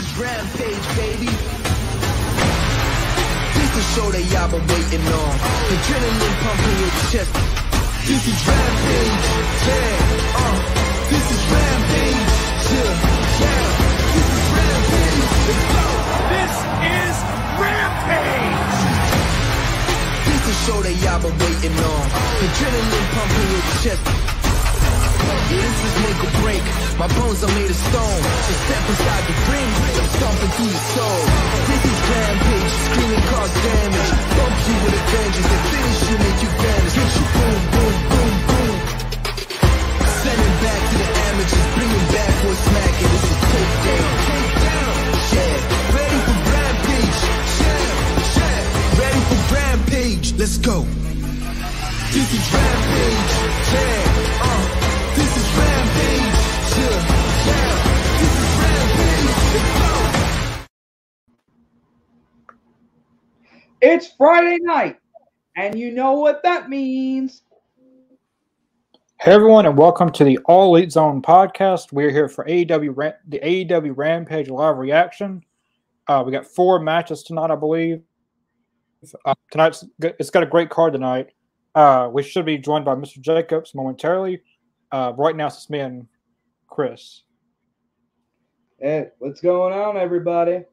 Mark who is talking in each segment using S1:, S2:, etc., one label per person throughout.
S1: is Rampage, baby. This is the show that y'all been waiting on. Adrenaline pumping your chest. This is Rampage, yeah, uh. This is Rampage, yeah, yeah. This is Rampage, let's go.
S2: This is Rampage!
S1: This the show that y'all been waiting on. Adrenaline pumping your chest. This is make or break. My bones are made of stone. So step inside the ring, I'm stomping through your soul. This is rampage, screaming cause damage. Bump you with a vengeance, and finish you, make you vanish. Hit you boom, boom, boom, boom. Send it back to the amateurs, bring it back for a smack, and this is takedown. Takedown, yeah. Ready for rampage, yeah, yeah. Ready for rampage, let's go. This is rampage, yeah, uh.
S3: It's Friday night, and you know what that means.
S4: Hey everyone, and welcome to the All Elite Zone podcast. We're here for AEW the AEW Rampage live reaction. Uh, we got four matches tonight, I believe. Uh, tonight's it's got a great card tonight. Uh, we should be joined by Mr. Jacobs momentarily. Uh, right now, it's just me and Chris.
S3: Hey, what's going on, everybody?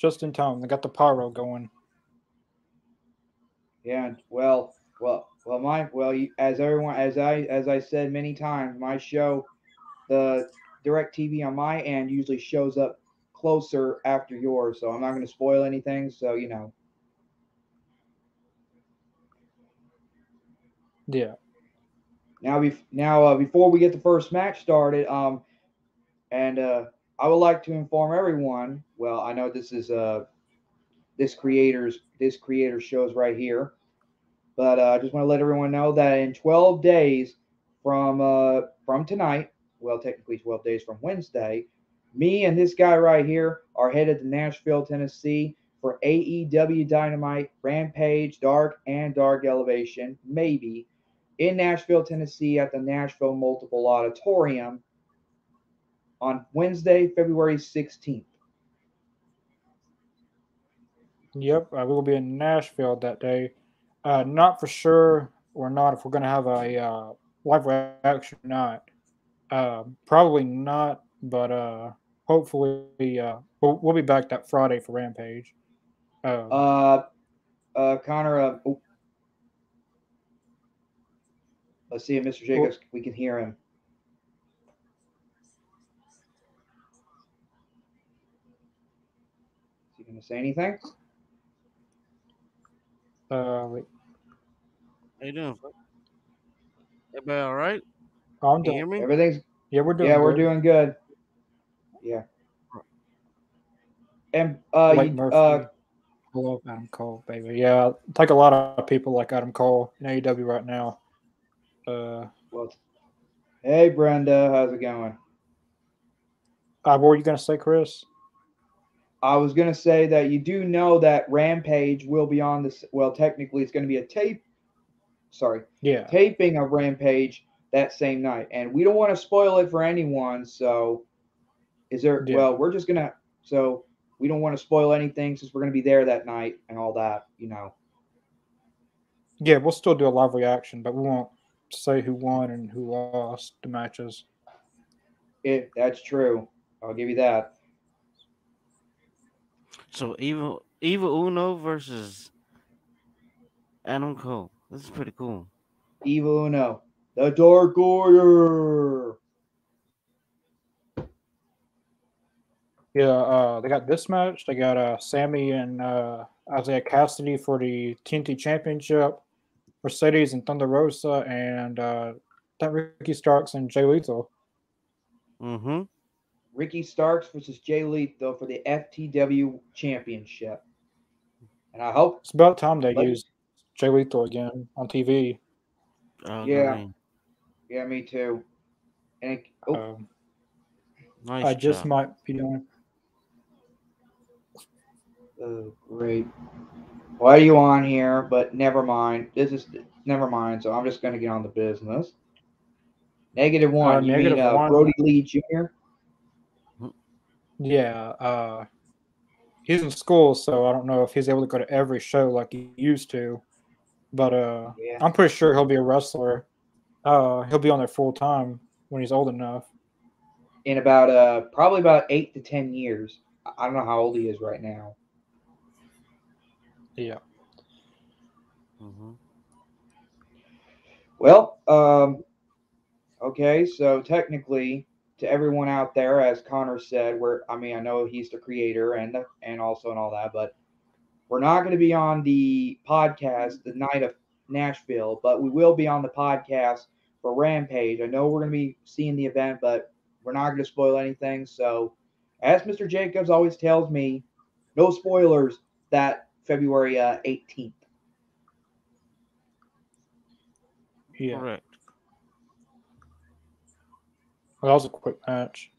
S4: Just in time. They got the pyro going.
S3: Yeah, well, well, well, my well, as everyone, as I as I said many times, my show, the direct TV on my end usually shows up closer after yours, so I'm not going to spoil anything. So you know,
S4: Yeah.
S3: now we now uh, before we get the first match started, um, and uh, I would like to inform everyone. Well, I know this is uh this creator's this creator shows right here, but uh, I just want to let everyone know that in 12 days from uh from tonight, well, technically 12 days from Wednesday, me and this guy right here are headed to Nashville, Tennessee for AEW Dynamite, Rampage, Dark, and Dark Elevation, maybe in Nashville, Tennessee at the Nashville Municipal Auditorium on Wednesday, February 16th.
S4: Yep, uh, we will be in Nashville that day. Uh, not for sure or not if we're going to have a uh, live reaction or not. Uh, probably not, but uh, hopefully uh, we'll, we'll be back that Friday for Rampage. Uh,
S3: Uh, uh, Connor, uh, oh. let's see if Mr. Jacobs, we can hear him. Is he going to say anything?
S4: uh, wait,
S5: How you doing? folks? Everybody all right?
S4: I'm
S5: Can you hear me?
S3: Everything's
S4: Yeah, we're doing.
S3: yeah, we're
S4: good.
S3: doing good. Yeah. And uh,
S4: Blake Murphy.
S3: uh,
S4: Hello, Adam Cole, baby. Yeah, take a lot of people like Adam Cole in AEW right now. Uh,
S3: well, hey Brenda, how's it going?
S4: uh, what were you gonna say, Chris?
S3: I was gonna say that you do know that Rampage will be on this. Well, technically, it's gonna be a tape. Sorry,
S4: Yeah,
S3: taping of Rampage that same night, and we don't want to spoil it for anyone. So, is there?
S4: Yeah.
S3: Well, we're just gonna. So we don't want to spoil anything since we're gonna be there that night and all that. You know.
S4: yeah, we'll still do a live reaction, but we won't say who won and who lost the matches.
S3: It that's true. I'll give you that.
S5: So Evil Evil Uno versus Adam Cole. This is pretty cool.
S3: Evil Uno, the Dark Order.
S4: Yeah, uh, they got this match. They got uh, Sammy and uh, Isiah Kassidy for the TNT Championship. Mercedes and Thunder Rosa and uh, that Ricky Starks and Jay Lethal.
S5: Mm-hmm.
S3: Ricky Starks versus Jay Lethal for the FTW Championship. And I hope,
S4: It's about time they
S3: Let-
S4: used Jay Lethal again on TV.
S5: Oh,
S3: Yeah.
S5: man.
S3: yeah, me too. And it, oh,
S4: Um,
S5: Nice
S4: I just
S5: job.
S4: might be doing.
S3: oh, great. Why are you on here? But never mind. This is never mind. So I'm just going to get on the business. Negative one.
S4: Uh,
S3: you
S4: negative
S3: mean uh,
S4: one.
S3: Brodie Lee Jr.?
S4: Yeah, uh, he's in school, so I don't know if he's able to go to every show like he used to. But uh,
S3: Yeah.
S4: I'm pretty sure he'll be a wrestler. Uh, he'll be on there full time when he's old enough.
S3: In about uh probably about eight to ten years. I- don't know how old he is right now.
S4: Yeah.
S5: Mm-hmm.
S3: Well, um, okay, so technically, to everyone out there, as Connor said, we're I mean, I know he's the creator and the, and also and all that, but we're not going to be on the podcast the night of Nashville, but we will be on the podcast for Rampage. I know we're going to be seeing the event, but we're not going to spoil anything. So, as Mr. Jacobs always tells me, no spoilers that February uh, 18th.
S4: Yeah.
S5: Correct.
S4: Well, that was a quick match.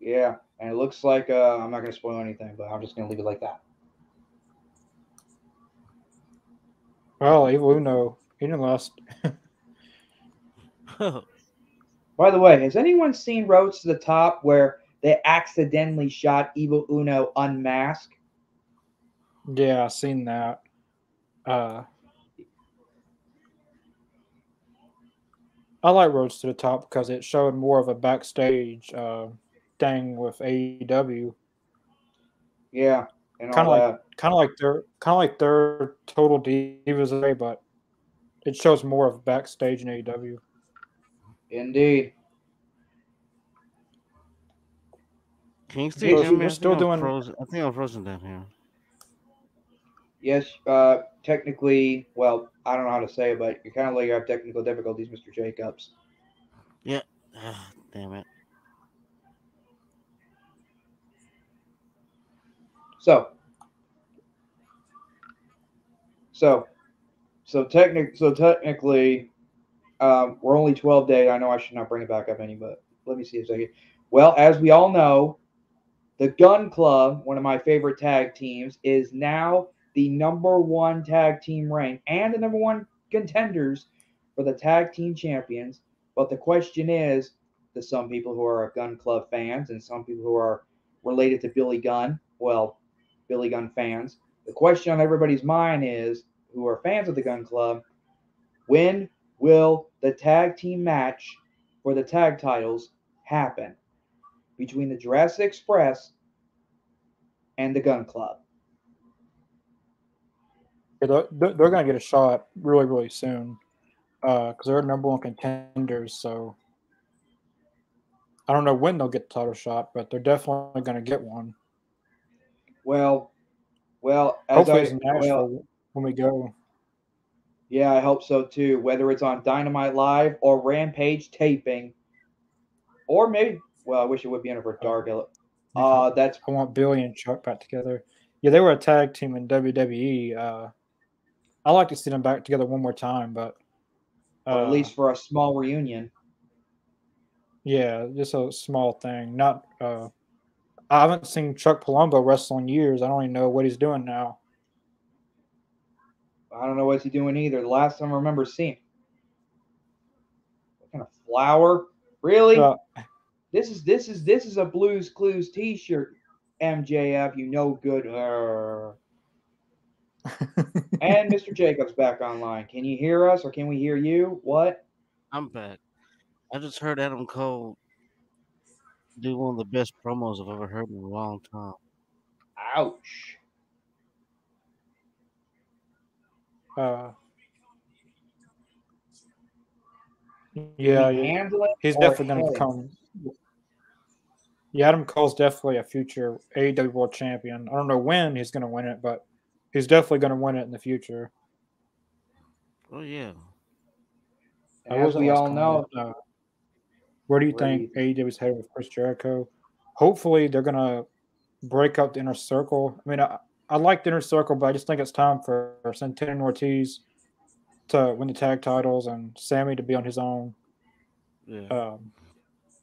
S3: Yeah, and it looks like uh, I'm not going to spoil anything, but I'm just going to leave it like that.
S4: Well, Evil Uno, he didn't last.
S3: By the way, has anyone seen Roads to the Top where they accidentally shot Evil Uno unmasked?
S4: yeah, I've seen that. Uh, I like Roads to the Top because it showed more of a backstage uh, thing with AEW.
S3: Yeah, and all
S4: Kinda like- kind of like their kind of like their total divas day, but it shows more of backstage in AEW.
S3: Indeed.
S5: Can you still
S3: We're-
S4: we're
S5: I think
S4: still
S5: I'm
S4: doing-
S5: Frozen. I think I'm frozen down here.
S3: Yes, uh, technically, well, I don't know how to say it, but you're kind of like you have technical difficulties, Mr. Jacobs.
S5: Ah, damn it.
S3: So, so, so technic, so technically, um, we're only 12 days. I know I should not bring it back up any, but let me see a second. Well, as we all know, the Gun Club, one of my favorite tag teams, is now the number one tag team rank and the number one contenders for the tag team champions. But the question is, to some people who are Gun Club fans and some people who are related to Billy Gunn, well, Billy Gunn fans. The question on everybody's mind is, who are fans of the Gun Club, when will the tag team match for the tag titles happen between the Jurassic Express and the Gun Club?
S4: They're, they're, going to get a shot really, really soon because they're number one contenders. So I don't know when they'll get the title shot, but they're definitely going to get one.
S3: Well, well, as
S4: Hopefully,
S3: I,
S4: it's Nashville
S3: well,
S4: when we go.
S3: yeah, I hope so too. Whether it's on Dynamite Live or Rampage taping, or maybe, well, I wish it would be on for Dark. Uh, that's
S4: I want Billy and Chuck back together. Yeah, they were a tag team in WWE. Uh, I like to see them back together one more time, but uh,
S3: at least for a small reunion.
S4: yeah, just a small thing. Not. Uh, I haven't seen Chuck Palumbo wrestle in years. I don't even know what he's doing now.
S3: I don't know what he's doing either. The last time I remember seeing what kind of flower? Really?
S4: Uh,
S3: this is this is this is a Blues Clues T-shirt. MJF, you know good. Uh, and Mr. Jacobs back online. Can you hear us or can we hear you? What?
S5: I'm back. I just heard Adam Cole do one of the best promos I've ever heard in a long time.
S3: Ouch.
S4: uh, yeah, yeah, he's definitely going to
S3: head?
S4: become. Yeah, Adam Cole's definitely a future AEW World Champion. I don't know when he's going to win it, but he's definitely going to win it in the future.
S5: Oh yeah.
S4: I
S3: as we all know,
S4: Uh, where do you
S3: Where do
S4: think AEW is headed with Chris Jericho? Hopefully, they're going to break up the inner circle. I mean, I, I like the inner circle, but I just think it's time for Santana Ortiz to win the tag titles and Sammy to be on his own.
S5: Yeah.
S4: Um,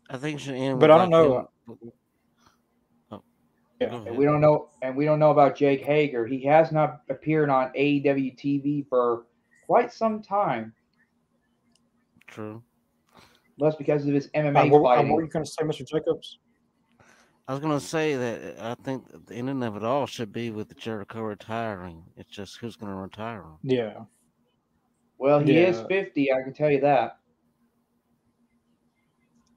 S5: I think it should end.
S4: but I don't
S5: like,
S4: know.
S5: him-
S4: Yeah.
S3: And we don't know and we don't know about Jake Hager. He has not appeared on AEW TV for quite some time.
S5: True.
S3: That's because of his
S4: Uh,
S3: MMA
S4: what, uh,
S3: fighting.
S4: what were you going to say, Mr. Jacobs?
S5: I was gonna say that I think the ending of it all should be with Jericho retiring. It's just who's gonna retire him.
S4: Yeah.
S3: well, he is 50, I can tell you that.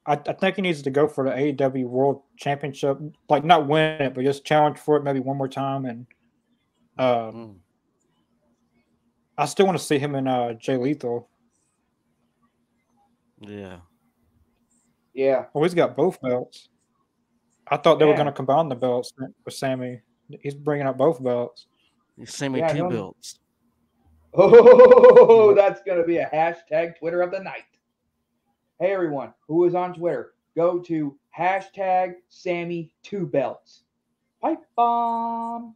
S4: I, I think he needs to go for the AEW World Championship, like not win it, but just challenge for it maybe one more time. And uh,
S5: Mm.
S4: I still want to see him in uh, Jay Lethal.
S5: Yeah.
S3: Yeah.
S4: Oh, he's got both belts. I thought they were going to combine the belts with Sammy. He's bringing up both belts.
S5: Sammy
S3: Yeah,
S5: two belts.
S3: Oh, that's going to be a hashtag Twitter of the night. Hey, everyone who is on Twitter, go to hashtag Sammy Two Belts. Pipe bomb.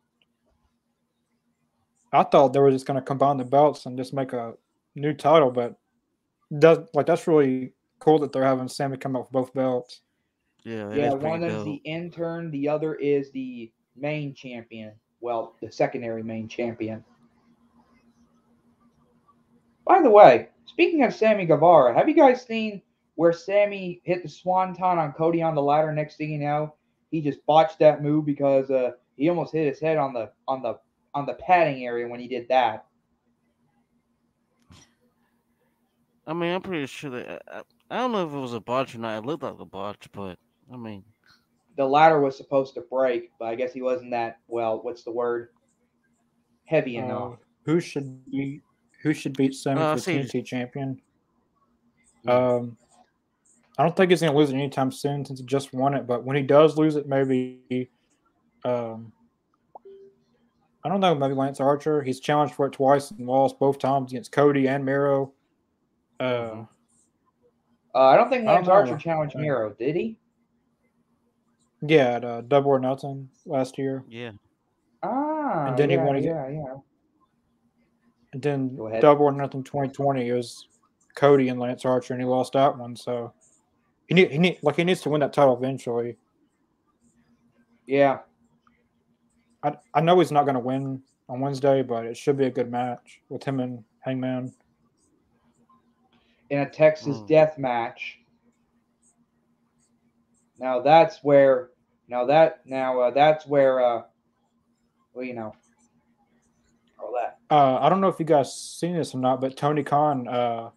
S4: I thought they were just going to combine the belts and just make a new title, but does like that's really cool that they're having Sammy come up with both belts.
S5: Yeah,
S3: Yeah, one of
S5: pretty
S3: them's
S5: dope.
S3: the intern, the other is the main champion. Well, the secondary main champion. By the way, speaking of Sammy Guevara, have you guys seen where Sammy hit the swanton on Cody on the ladder? Next thing you know, he just botched that move because uh, he almost hit his head on the on the on the padding area when he did that.
S5: I mean, I'm pretty sure that I, I don't know if it was a botch or not. It looked like a botch, but I mean,
S3: The ladder was supposed to break, but I guess he wasn't that well. What's the word? Heavy enough.
S4: Uh, who should be who should beat Sammy
S5: Uh,
S4: for
S5: see.
S4: TNT champion?
S5: Hmm.
S4: Um, I don't think he's going to lose it anytime soon since he just won it. But when he does lose it, maybe, um, I don't know, maybe Lance Archer. He's challenged for it twice and lost both times against Cody and Miro. Uh.
S3: Uh, I don't think
S4: I don't
S3: Lance Archer
S4: know.
S3: challenged Miro, did he?
S4: yeah, at uh, Double or Nothing last year,
S5: yeah.
S3: Ah,
S4: And then he
S3: yeah,
S4: won again.
S3: yeah, yeah.
S4: and then
S3: Go ahead.
S4: Double or Nothing 2020 it was Cody and Lance Archer, and he lost that one. So he need he need like he needs to win that title eventually.
S3: Yeah,
S4: I, I know he's not going to win on Wednesday, but it should be a good match with him and Hangman.
S3: in a Texas
S5: Hmm.
S3: death match. Now that's where, now that, now uh, that's where, uh, well, you know, all that.
S4: Uh, I don't know if you guys seen this or not, but Tony Khan uh,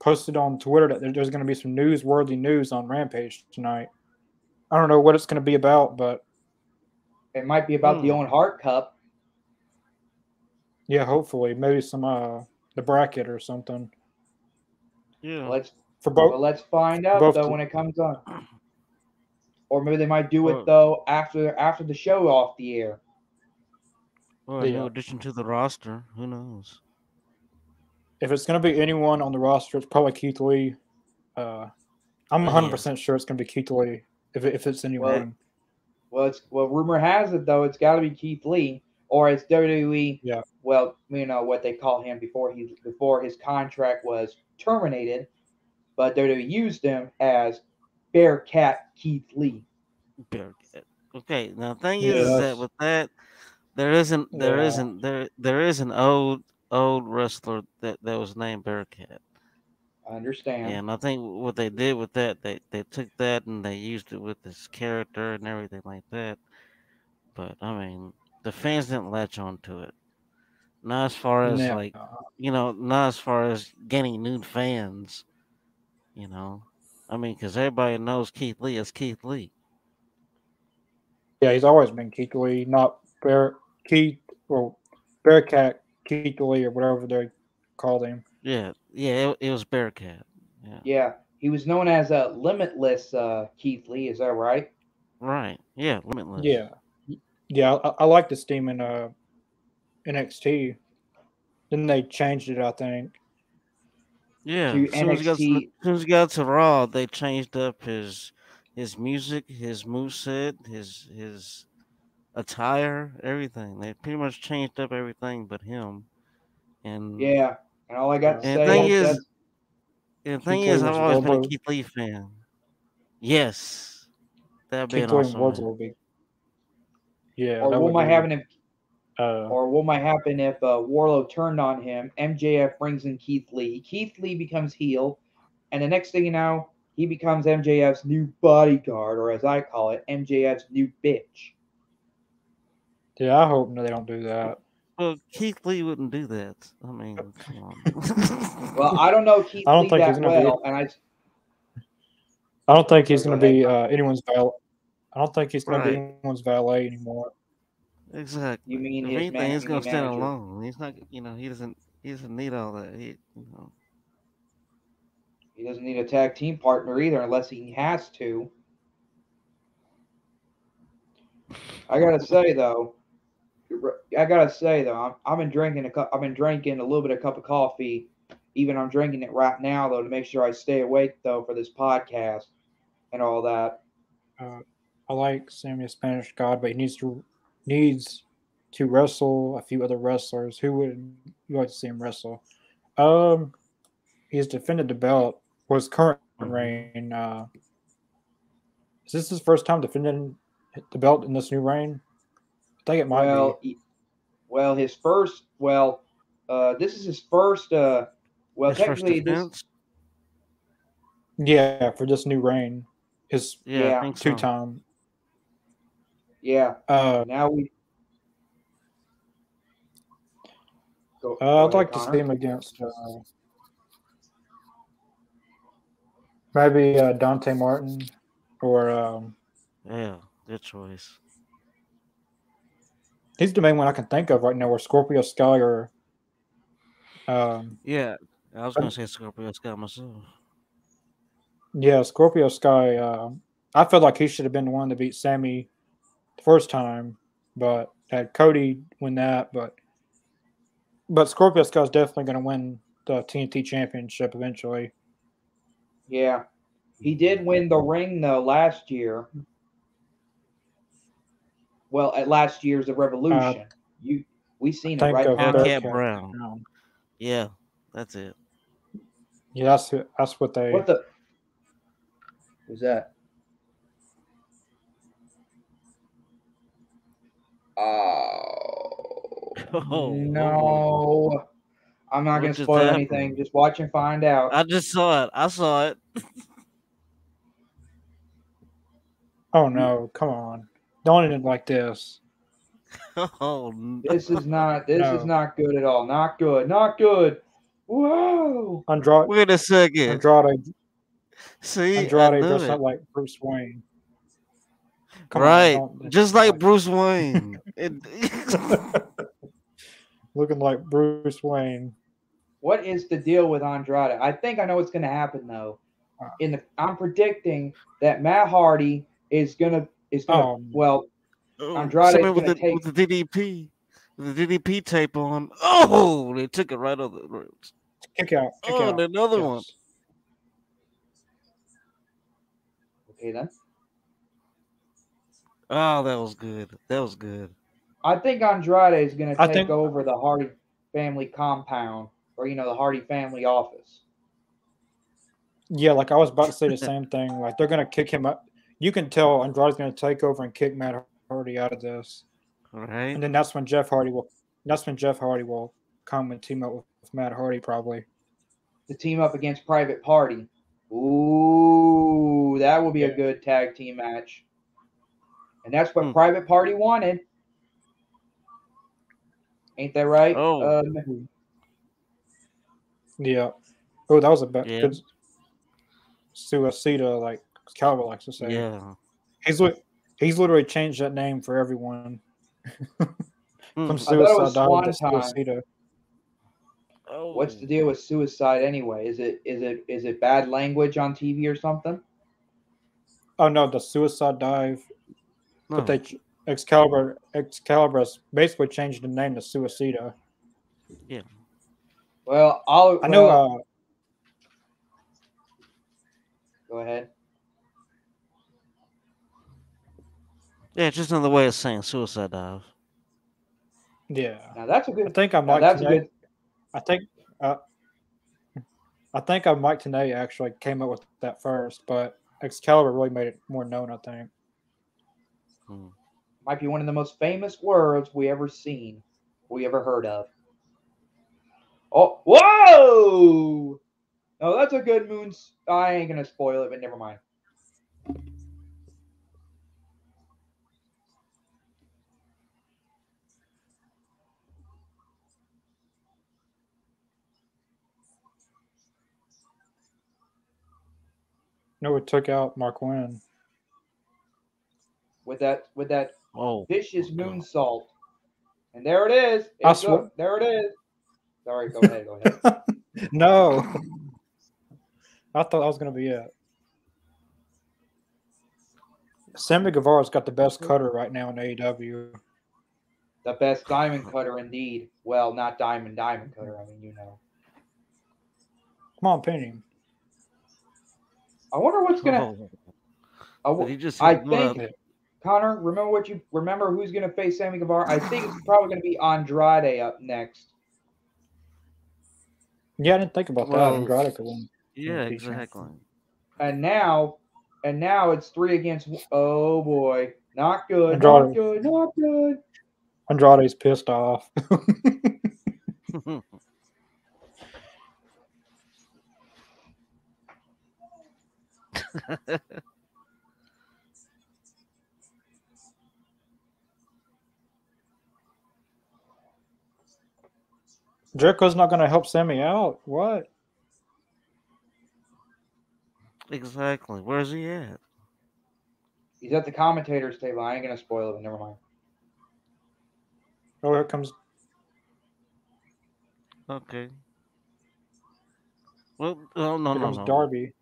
S4: posted on Twitter that there's going to be some newsworthy news on Rampage tonight. I don't know what it's going to be about, but
S3: It might be about the
S5: Hmm.
S3: Owen Hart Cup.
S4: yeah, hopefully maybe some uh the bracket or something
S5: Yeah.
S3: Let's
S4: for both.
S3: well, let's find out though
S4: te-
S3: when it comes on. Or maybe they might do
S5: Well-
S3: it though after after the show off the air.
S5: Or a
S4: Yeah.
S5: new addition to the roster. Who knows?
S4: If it's going to be anyone on the roster, it's probably Keith Lee. Uh, I'm
S5: Oh,
S4: 100 percent sure it's going to be Keith Lee. If if it's anyone,
S3: Well, it's well, rumor has it though, it's got to be Keith Lee, or it's WWE.
S4: Yeah.
S3: Well, you know what they call him before he before his contract was terminated, but WWE used him as Bearcat Keith Lee.
S5: Bearcat. Okay, now the thing
S4: Yeah,
S5: is, is that with that, there isn't there
S4: Yeah.
S5: not there there is an old old wrestler that that was named Bearcat,
S3: I understand.
S5: and I think what they did with that, they they took that and they used it with his character and everything like that. But I mean, the fans didn't latch on to it. Not as far as
S4: No.
S5: like you know, not as far as gaining new fans. You know, I mean, because everybody knows Keith Lee as Keith Lee.
S4: yeah, he's always been Keith Lee, not Bear Keith or Bearcat Keith Lee or whatever they called him.
S5: Yeah, yeah, it, it was Bearcat. Yeah,
S3: Yeah, he was known as a Limitless uh, Keith Lee. Is that right?
S5: right. Yeah, Limitless.
S4: Yeah, yeah, I, I like this team in uh, NXT. Then they changed it, I think.
S5: yeah. As soon as, he got to, as soon as he got to Raw, they changed up his his music, his moveset, his his attire, everything. They pretty much changed up everything but him. And
S3: Yeah. And all I got to
S5: And
S3: say
S5: the thing
S3: is,
S5: is-
S3: that-
S5: And the thing is, I've
S4: was
S5: always been a
S4: Wardlow.
S5: Keith Lee fan. Yes, that'd be
S4: Keith
S5: an awesome.
S4: Wardlow
S5: match.
S4: will be. Yeah,
S3: or what might
S4: be,
S3: happen if,
S4: Uh,
S3: or what might happen if uh, Wardlow turned on him? MJF brings in Keith Lee. Keith Lee becomes heel, and the next thing you know, he becomes MJF's new bodyguard, or as I call it, MJF's new bitch.
S4: Yeah, I hope no, they don't do that.
S5: Well, Keith Lee wouldn't do that. I mean, come on.
S3: Well, I don't know Keith
S4: I don't
S3: Lee
S4: think
S3: that
S4: he's gonna be-
S3: well, and I
S4: I don't think he's going to be uh, anyone's valet. I don't think he's going to be anyone's valet anymore.
S5: exactly.
S3: you mean
S5: If anything,
S3: man,
S5: he's gonna stand
S3: manager.
S5: alone. He's not. You know, he doesn't. He doesn't need all that. He, you know.
S3: He doesn't need a tag team partner either, unless he has to. I gotta say though, I gotta say though, I'm, I've been drinking a cup. I've been drinking a little bit of cup of coffee. Even I'm drinking it right now though to make sure I stay awake though for this podcast and all that.
S4: Uh, I like Sammy Spanish God, but he needs to needs to wrestle a few other wrestlers. Who would you like to see him wrestle? Um, he's defended the belt. Was current
S5: Mhm.
S4: reign. Uh, is this his first time defending the belt in this new reign? I think it might
S3: well, he- well, his first. Well, uh, this is his first. Uh, well,
S5: His first
S3: technically, this.
S4: Yeah, for this new reign, his
S5: Yeah,
S3: yeah,
S5: I think so.
S4: two time.
S3: Yeah.
S4: Uh,
S3: Now we. Go,
S4: uh,
S3: go
S4: I'd
S3: ahead,
S4: like to see him against uh, maybe uh, Dante Martin or um,
S5: Yeah, good choice.
S4: He's the main one I can think of right now. Where Scorpio Sky or um,
S5: Yeah, I was gonna say Scorpio Sky myself.
S4: yeah, Scorpio Sky. Uh, I felt like he should have been the one to beat Sammy the first time, but had Cody win that. But but Scorpio Sky is definitely going to win the TNT Championship eventually.
S3: Yeah. He did win the ring though last year. Well, at last year's the Revolution. you we seen it
S4: Uh,
S3: right
S4: of
S3: now.
S5: Bearcat
S4: Bearcat
S5: Brown.
S4: Brown.
S5: Yeah, that's it.
S4: Yeah, that's that's what they.
S3: What the Who's that? Oh
S5: Oh
S3: no. I'm not gonna spoil
S5: happened?
S3: anything. Just watch and find out.
S5: I just saw it. I saw it.
S4: Oh no! Come on! Don't end it like this.
S5: Oh, no.
S3: This is not this is not good at all. Not good. Not good. Whoa.
S4: Andrade,
S5: wait a second.
S4: Andrade,
S5: See, I
S4: Andrade
S5: knew
S4: dressed
S5: it.
S4: up like Bruce Wayne. Come
S5: right,
S4: don't-
S5: just like Bruce Wayne. It-
S4: looking like Bruce Wayne.
S3: What is the deal with Andrade? I think I know what's going to happen though.
S4: Uh.
S3: In the, I'm predicting that Matt Hardy is gonna is gonna
S4: Um,
S3: well
S5: Oh,
S3: Andrade's
S5: somebody with the,
S3: take-
S5: with the DDP, with the DDP tape on. Oh, they took it right on the ropes.
S4: Kick out. Kick
S5: Oh,
S4: out.
S5: and another
S4: Yes.
S5: one.
S3: okay then.
S5: Oh, that was good. That was good.
S3: I think Andrade is gonna take
S4: think-
S3: over the Hardy family compound or you know the Hardy family office.
S4: Yeah, like I was about to say the same thing. Like they're gonna kick him up. You can tell Andrade's gonna take over and kick Matt Hardy out of this,
S5: All right.
S4: and then that's when Jeff Hardy will. That's when Jeff Hardy will come and team up with, with Matt Hardy probably.
S3: To team up against Private Party. Ooh, that will be a good tag team match. And that's what
S5: Hmm.
S3: Private Party wanted. Ain't that right?
S5: Oh.
S3: Um,
S4: Yeah. Oh, that was a bit
S5: Yeah.
S4: good suicida, like Calvin likes to say.
S5: Yeah.
S4: He's li- he's literally changed that name for everyone
S5: Mm.
S4: from
S3: I thought it was
S4: suicide to
S3: Swanton.
S4: suicida.
S5: Oh.
S3: What's the deal with suicide anyway? Is it is it is it bad language on TV or something?
S4: Oh no, the suicide dive.
S5: No.
S4: But they Excalibur Excalibur has basically changed the name to Suicida. Yeah.
S3: Well, I'll
S4: I know.
S3: well,
S4: Uh,
S3: go ahead.
S5: Yeah, it's just another way of saying suicide dive.
S4: yeah,
S3: Now that's a good.
S4: I think I
S3: Now
S4: might.
S3: that's a good.
S4: I think. Uh, I think I Mike Tenay actually came up with that first, but Excalibur really made it more known. I think.
S5: Hmm.
S3: Might be one of the most famous words we ever seen, we ever heard of. Oh, whoa! No, that's a good moons. I ain't gonna spoil it, but never mind.
S4: No, it took out Marq Quen.
S3: With that, with that
S5: Oh,
S3: vicious
S5: okay.
S3: moonsault, and there it is.
S4: I
S3: It's
S4: swear-
S3: up. There it is. Sorry, go ahead. Go ahead.
S4: No. I thought that was going to be it. Sammy Guevara's got the best cutter right now in AEW.
S3: the best diamond cutter, indeed. Well, not diamond diamond cutter. I mean, you know.
S4: Come on, Penny.
S3: I wonder what's gonna.
S5: Oh,
S3: I
S5: did he just
S3: I
S5: hit blood?
S3: think Connor, remember what you remember who's gonna face Sammy Guevara? I think it's probably gonna be Andrade up next.
S4: Yeah, I didn't think about
S5: Well,
S4: that. Andrade could win.
S5: Yeah, exactly.
S3: And now, and now it's three against. Oh boy, not good, not good, not good.
S4: Andrade's pissed off. Jericho's not going to help Sammy out. What?
S5: exactly. Where's he at?
S3: He's at the commentators table. I ain't gonna spoil it, but never mind.
S4: Oh, here comes.
S5: Okay. Well, oh, no,
S4: Here
S5: no,
S4: comes
S5: no.
S4: Darby.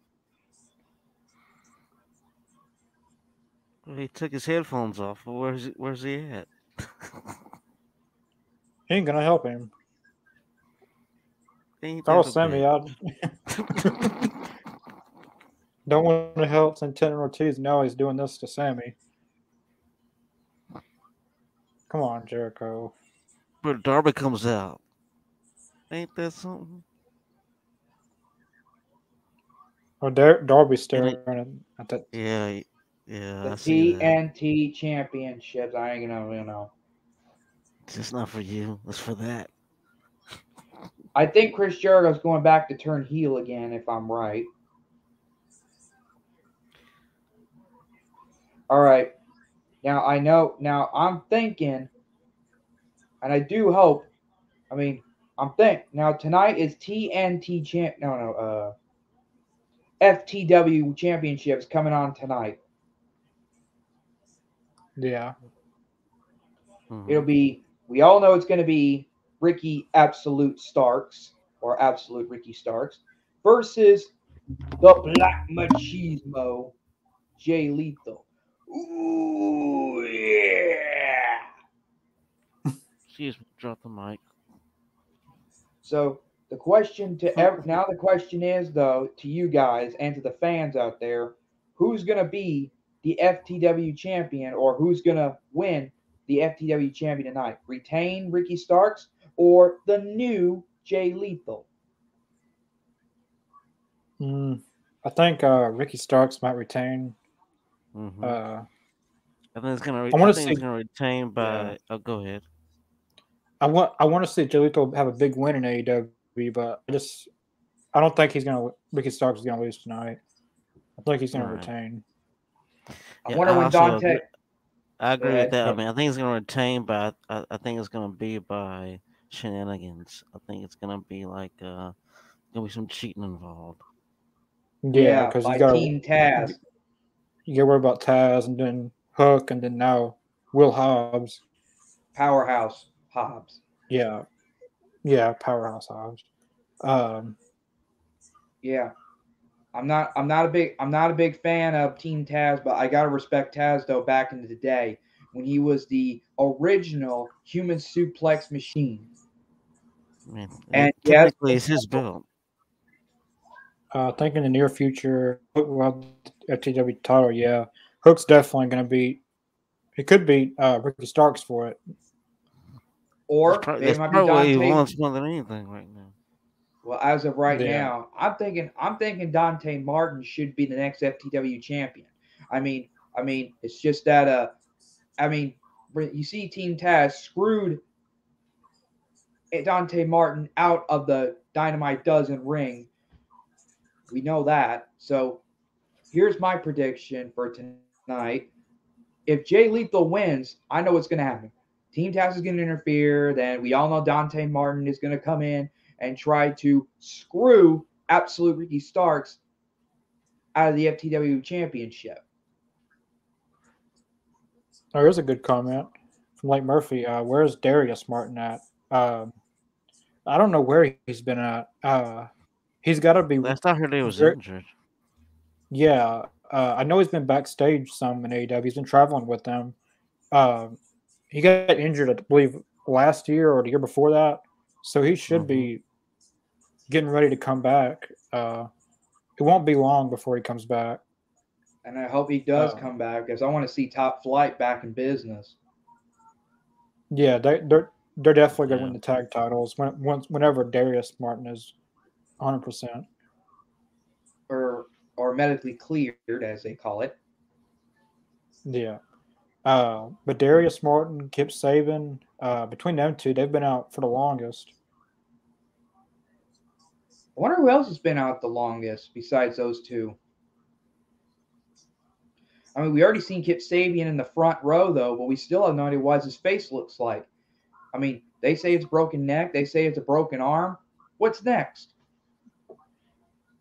S5: He took his headphones off. Well, Where's he, where's he at?
S4: He ain't gonna help him.
S5: Ain't
S4: Throw
S5: that a
S4: Sammy out. Don't want to help Santana Ortiz. Now he's doing this to Sammy. Come on, Jericho.
S5: But Darby comes out. Ain't that something?
S4: Oh, Dar- Darby's staring at, at that.
S5: Yeah, yeah.
S3: The
S5: I see that.
S3: TNT Championships. I ain't gonna, you know.
S5: It's just not for you. It's for that.
S3: I think Chris Jericho's going back to turn heel again, if I'm right. All right. Now I know. Now I'm thinking, and I do hope. I mean, I'm think now tonight is TNT champ. No, no. Uh, FTW Championships coming on tonight.
S4: Yeah.
S5: Mhm.
S3: It'll be. We all know it's going to be Ricky Absolute Starks or Absolute Ricky Starks versus the Black Machismo Jay Lethal. Ooh yeah!
S5: Excuse me. Drop the mic.
S3: So the question to ev- now the question is though to you guys and to the fans out there, who's going to be the FTW champion or who's going to win the FTW champion tonight? Retain Ricky Starks or the new Jay Lethal?
S4: Mm, I think uh, Ricky Starks might retain.
S5: hmm
S4: Uh,
S5: I think it's gonna. Re-
S4: I
S5: I,
S4: wanna
S5: it's
S4: see-
S5: gonna retain by. Oh, go ahead.
S4: I want I want to see Jolito have a big win in AEW, but I just I don't think he's gonna. Ricky Starks is gonna lose tonight. I think he's gonna
S5: Alright.
S4: retain.
S3: I
S5: Yeah,
S3: wonder
S5: I
S3: when Dante.
S5: agree- I agree
S3: ahead.
S5: with that. I mean, I think it's gonna retain, but I, I think it's gonna be by shenanigans. I think it's gonna be like uh, gonna be some cheating involved.
S4: Yeah, because
S3: by
S4: you got
S3: Team Taz.
S4: you got to worry about Taz and then Hook and then now Will Hobbs.
S3: Powerhouse Hobbs.
S4: Yeah, yeah, powerhouse Hobbs. Um,
S3: Yeah. I'm not I'm not a big I'm not a big fan of Team Taz, but I gotta respect Taz though back in the day when he was the original human suplex machine.
S5: I mean,
S3: And
S5: it-
S3: yes,
S5: it's his belt.
S4: uh, I think in the near future, Hook will the FTW title. Yeah, Hook's definitely going to be. He could beat uh, Ricky Starks for it.
S3: Or
S5: That's, prob-
S3: they
S5: that's
S3: might be
S5: probably what he
S3: Dante.
S5: wants more than anything right now.
S3: Well, as of right
S4: Yeah.
S3: now, I'm thinking I'm thinking Dante Martin should be the next FTW champion. I mean, I mean, it's just that uh, I mean, you see Team Taz screwed Dante Martin out of the Dynamite Dozen ring We know that. So here's my prediction for tonight. If Jay Lethal wins, I know what's going to happen. Team Taz is going to interfere. Then we all know Dante Martin is going to come in and try to screw Absolute Ricky Starks out of the FTW Championship.
S4: There is a good comment from Lake Murphy. Uh, where's Darius Martin at? Um, I don't know where he's been at. Uh, he's got to be.
S5: Last I heard, he was
S4: Very-
S5: injured.
S4: Yeah, uh, I know he's been backstage some in AEW. He's been traveling with them. Um, he got injured, I believe, last year or the year before that. So he should be getting ready to come back. Uh, it won't be long before he comes back.
S3: And I hope he does
S4: Oh.
S3: come back because I want to see Top Flight back in business.
S4: Yeah, they, they're they're definitely going to
S5: Yeah.
S4: win the tag titles when, once whenever Darius Martin is 100. percent
S3: Or or medically cleared, as they call it.
S4: Yeah. Uh, but Darius Martin, Kip Sabian, uh, between them two, they've been out for the longest.
S3: I wonder who else has been out the longest besides those two. I mean, we already seen Kip Sabian in the front row though, but we still have no idea what his face looks like. I mean, they say it's broken neck, they say it's a broken arm. What's next?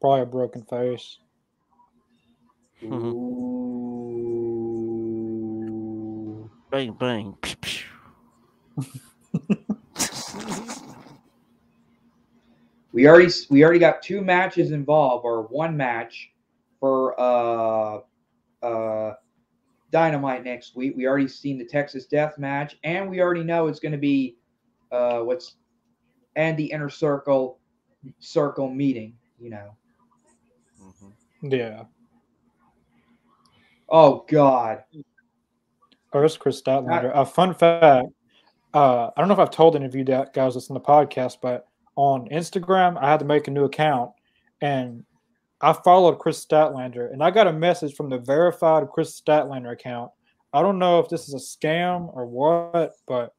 S4: Probably a broken face.
S3: Ooh.
S5: Bang bang.
S3: We already we already got two matches involved, or one match for uh uh Dynamite next week. We already seen the Texas Death match, and we already know it's going to be uh what's and the inner circle circle meeting. You know.
S5: Mhm.
S4: Yeah.
S3: Oh God.
S4: Oh, it's Kris Statlander. A fun fact. Uh, I don't know if I've told any of you that guys that's in the podcast, but on Instagram, I had to make a new account, and I followed Kris Statlander, and I got a message from the verified Kris Statlander account. I don't know if this is a scam or what, but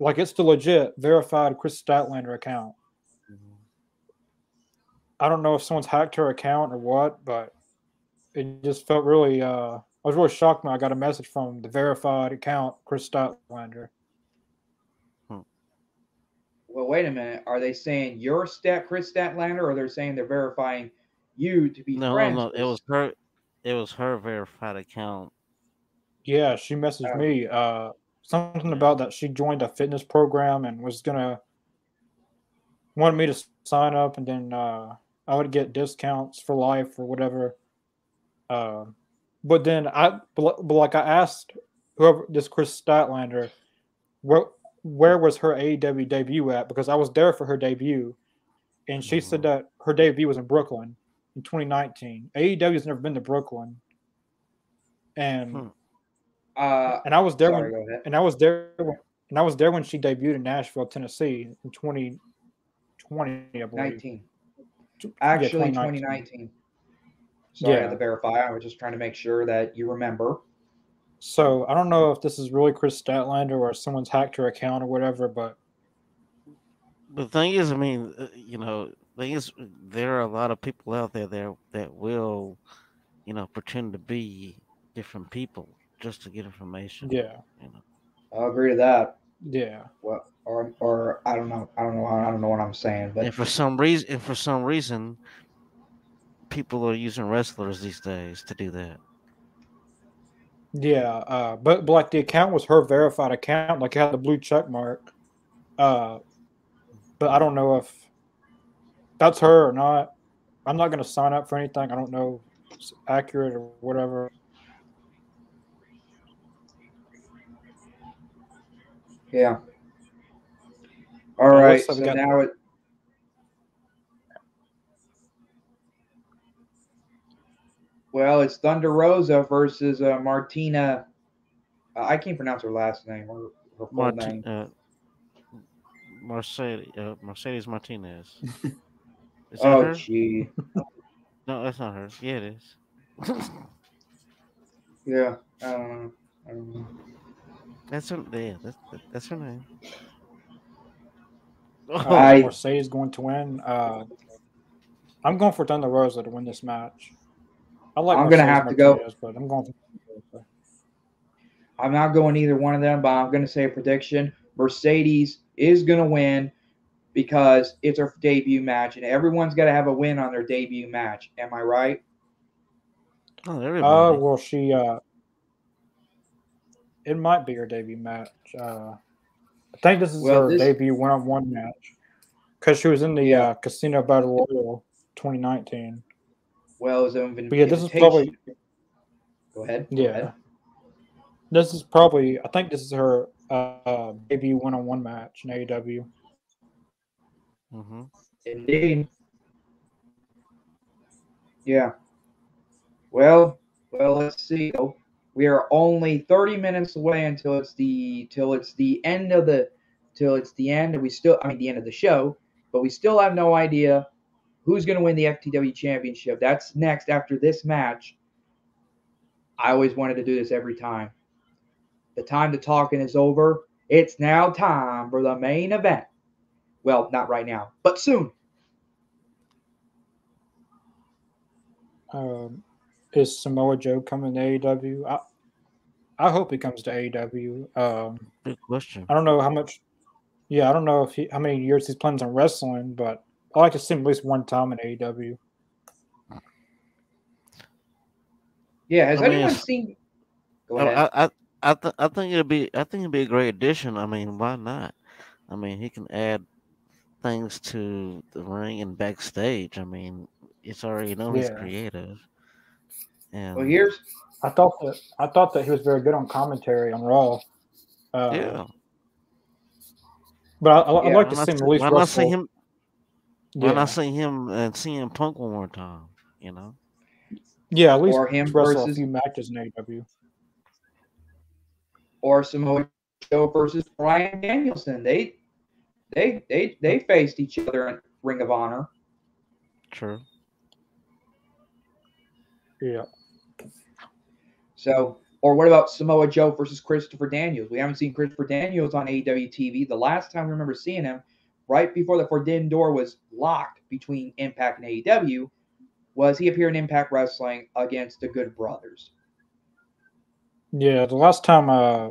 S4: like it's the legit verified Kris Statlander account.
S5: Mhm.
S4: I don't know if someone's hacked her account or what, but it just felt really. Uh, I was really shocked when I got a message from the verified account, Kris Statlander.
S3: Well, wait a minute. Are they saying you're Stat Kris Statlander, or they're saying they're verifying you to be
S5: No,
S3: friends?
S5: no, no,
S3: it
S5: was her. It was her verified account.
S4: Yeah, she messaged
S3: Oh.
S4: me uh, something about that she joined a fitness program and was gonna wanted me to sign up, and then uh, I would get discounts for life or whatever. Uh, but then I, but, but like I asked whoever this Kris Statlander, where where was her AEW debut at? Because I was there for her debut, and she said
S5: Mhm.
S4: that her debut was in Brooklyn in 2019. AEW's never been to Brooklyn, and
S5: Hmm.
S3: Uh,
S4: and I was there
S3: sorry,
S4: when and I was there when- and I was there when she debuted in Nashville, Tennessee in 2020, I believe.
S3: 19.
S4: Tw- yeah,
S3: Actually,
S4: 2019.
S3: 2019. Sorry, I had
S4: Yeah.
S3: to verify. I was just trying to make sure that you remember.
S4: So I don't know if this is really Kris Statlander or someone's hacked her account or whatever, but
S5: The thing is, I mean, uh, you know, thing is, there are a lot of people out there that that will, you know, pretend to be different people just to get information.
S4: yeah,
S5: You know.
S3: I'll agree to that.
S4: yeah,
S3: Well, or, or I don't know. I don't know. I don't know what I'm saying, but
S5: And for some reason, and for some reason, people are using wrestlers these days to do that.
S4: Yeah. Uh, but, but like the account was her verified account, like it had the blue check mark. Uh, but I don't know if that's her or not. I'm not gonna sign up for anything. I don't know if it's accurate or whatever.
S3: yeah. All right. So now it. Well, it's Thunder Rosa versus uh, Martina. Uh, I can't pronounce her last name or her full
S5: Marti-
S3: name.
S5: uh, Mercedes, uh, Mercedes Martinez. Is that
S3: Oh,
S5: her?
S3: gee.
S5: No, that's not her. Yeah, it is.
S3: Yeah. I don't know. I don't know.
S5: that's her. Yeah, that's that's her name.
S4: Uh,
S3: I-
S4: Mercedes going to win. Uh, I'm going for Thunder Rosa to win this match. I like.
S3: I'm gonna have to go-
S4: Martinez, but I'm going for
S3: I'm not going either one of them, but I'm going to say a prediction. Mercedes is going to win because it's her debut match, and everyone's got to have a win on their debut match. Am I right?
S5: Oh, everybody.
S4: well, she. uh It might be her debut match. Uh I think this is
S3: Well,
S4: her
S3: this-
S4: debut one-on-one match because she was in the uh, Casino Battle Royal 2019.
S3: Well, it was an
S4: But yeah, this is probably
S3: Go ahead. Go
S4: yeah.
S3: ahead.
S4: This is probably. I think this is her uh, debut one-on-one match in AEW.
S5: hmm
S3: Indeed. Yeah. Well, well, let's see. though. We are only 30 minutes away until it's the till it's the end of the till it's the end and we still I mean the end of the show, but we still have no idea who's going to win the FTW championship. That's next after this match. I always wanted to do this every time. The time to talking is over. It's now time for the main event. Well, not right now, but soon.
S4: Um, is Samoa Joe coming to AEW? I, I hope he comes to AEW. Um,
S5: Good question.
S4: I don't know how much. Yeah, I don't know if he how many years he's plans on wrestling, but I like to see him at least one time in AEW.
S3: Yeah, has
S5: I
S3: anyone
S5: it's-
S3: seen? Go
S5: I,
S3: ahead.
S5: I, I, I, th- I think it'd be, I think it'd be a great addition. I mean, why not? I mean, he can add things to the ring and backstage. I mean, it's already known he's
S4: Yeah.
S5: creative. And
S3: well, here's
S4: I thought that I thought that he was very good on commentary on Raw. Uh,
S5: yeah,
S4: but I, I, I'd like to see him at least
S5: why not see
S4: wrestle.
S5: Him? Why
S4: yeah,
S5: not see him and CM Punk one more time? You know,
S4: yeah, at least
S3: Or him
S4: wrestle
S3: versus-
S4: a few matches in AEW.
S3: or Samoa Joe versus Bryan Danielson. They they they they faced each other in Ring of Honor.
S5: true.
S4: Yeah,
S3: So, or what about Samoa Joe versus Christopher Daniels? We haven't seen Christopher Daniels on AEW TV. The last time we remember seeing him, right before the forbidden door was locked between Impact and AEW, was he appeared in Impact Wrestling against the Good Brothers.
S4: yeah. The last time uh,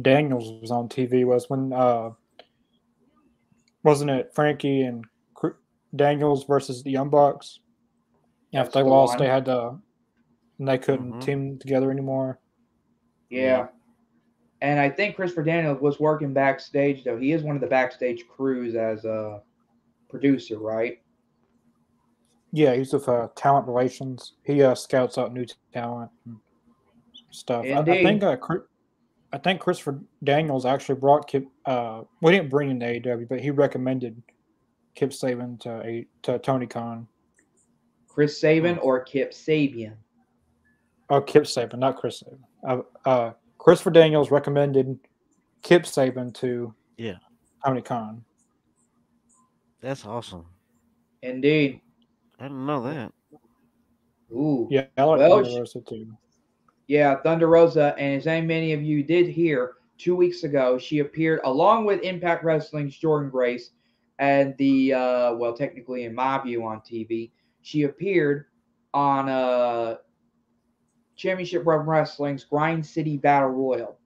S4: Daniels was on TV was when uh, wasn't it Frankie and Cr- Daniels versus the Young Bucks? Yeah, if they lost,
S3: one.
S4: they had to, and they couldn't
S5: Mhm.
S4: team together anymore.
S3: Yeah.
S5: Yeah.
S3: And I think Christopher Daniels was working backstage, though. He is one of the backstage crews as a producer, right?
S4: Yeah, he's with uh, talent relations. He uh, scouts out new talent and stuff. I, I think uh, I think Christopher Daniels actually brought Kip. Uh, we didn't bring him to AEW, but he recommended Kip Sabian to a to Tony Khan.
S3: Chris Sabin or Kip Sabian?
S4: Oh, Kip Sabian, not Chris Sabin. Uh, uh, Christopher Daniels recommended Kip Sabian to
S5: Yeah.
S4: Tony Khan.
S5: That's awesome.
S3: Indeed.
S5: I didn't know that.
S3: Ooh.
S4: Yeah, I like
S3: Well,
S4: Thunder Rosa too.
S3: Yeah, Thunder Rosa, and as many of you did hear two weeks ago, she appeared along with Impact Wrestling's Jordynne Grace and the uh, well, technically in my view on TV, she appeared on uh, Championship Run Wrestling's Grind City Battle Royal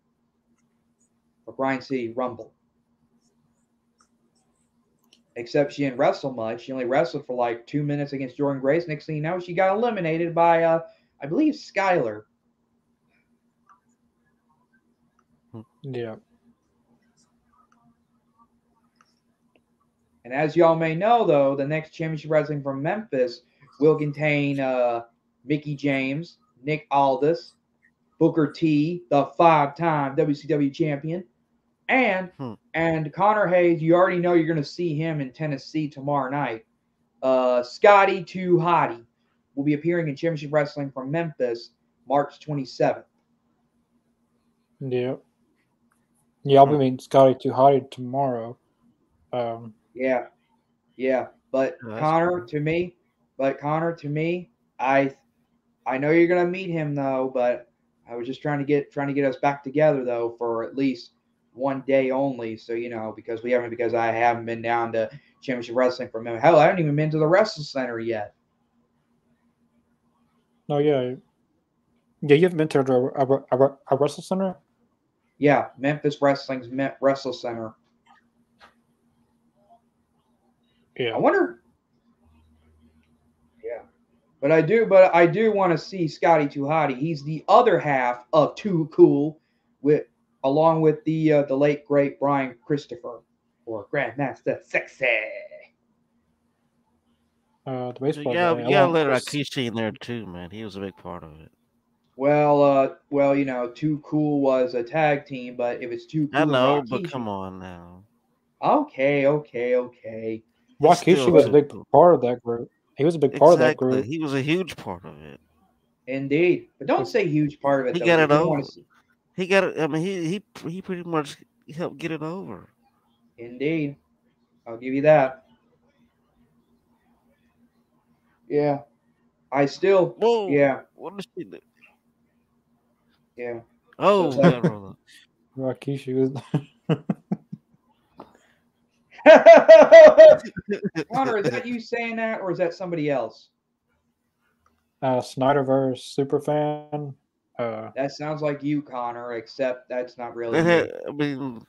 S3: or Grind City Rumble. Except she didn't wrestle much. She only wrestled for like two minutes against Jordynne Grace. Next thing you know, she got eliminated by, uh, I believe, Skyler.
S4: Yeah,
S3: And as y'all may know, though, the next championship wrestling from Memphis will contain uh, Mickie James, Nick Aldis, Booker T, the five-time WCW champion, and
S5: Hmm.
S3: and Connor Hayes. You already know you're going to see him in Tennessee tomorrow night. Uh, Scotty Too Hottie will be appearing in Championship Wrestling from Memphis, March 27th.
S4: yeah, yeah. I'll be
S5: Hmm.
S4: meeting Scotty Too Hottie tomorrow. Um,
S3: Yeah, yeah. But
S5: Oh,
S3: Connor,
S5: cool.
S3: to me, but Connor, to me, I, I know you're gonna meet him though. But I was just trying to get trying to get us back together though for at least one day only. So you know, because we haven't because I haven't been down to Championship Wrestling for a minute. Hell, I haven't even been to the Wrestle Center yet.
S4: No, yeah, yeah. You haven't been to a, a, a, a wrestle center.
S3: Yeah, Memphis Wrestling's Wrestle Center.
S4: Yeah, I
S3: wonder. Yeah, but I do, but I do want to see Scotty Too Hottie. He's the other half of Too Cool, with along with the uh, the late great Brian Christopher or Grandmaster Sexy.
S4: uh, the baseball.
S5: Yeah,
S4: guy,
S5: you gotta
S4: along
S5: let
S4: with-
S5: Rikishi in there too, man. He was a big part of it.
S3: Well, uh, well, you know, Too Cool was a tag team, but if it's Too Cool,
S5: I
S3: and
S5: know, but come on now.
S3: Okay, okay, okay.
S5: Rikishi
S4: was a big part of that group. He was a big part of that group.
S5: He was a huge part of it.
S3: Indeed, but don't say huge part of it.
S5: He
S3: though.
S5: got it
S3: do wanna
S5: over.
S3: see-
S5: He got it. I mean, he he he pretty much helped get it over.
S3: Indeed. I'll give you that. Yeah. I still,
S5: Whoa.
S3: yeah,
S5: What is she do?
S3: yeah.
S5: Oh,
S3: So-
S5: yeah.
S4: Rikishi was.
S3: Connor, is that you saying that or is that somebody else?
S4: uh, Snyderverse superfan. Uh,
S3: That sounds like you, Connor, except that's not really.
S5: That
S3: me.
S5: had, I mean,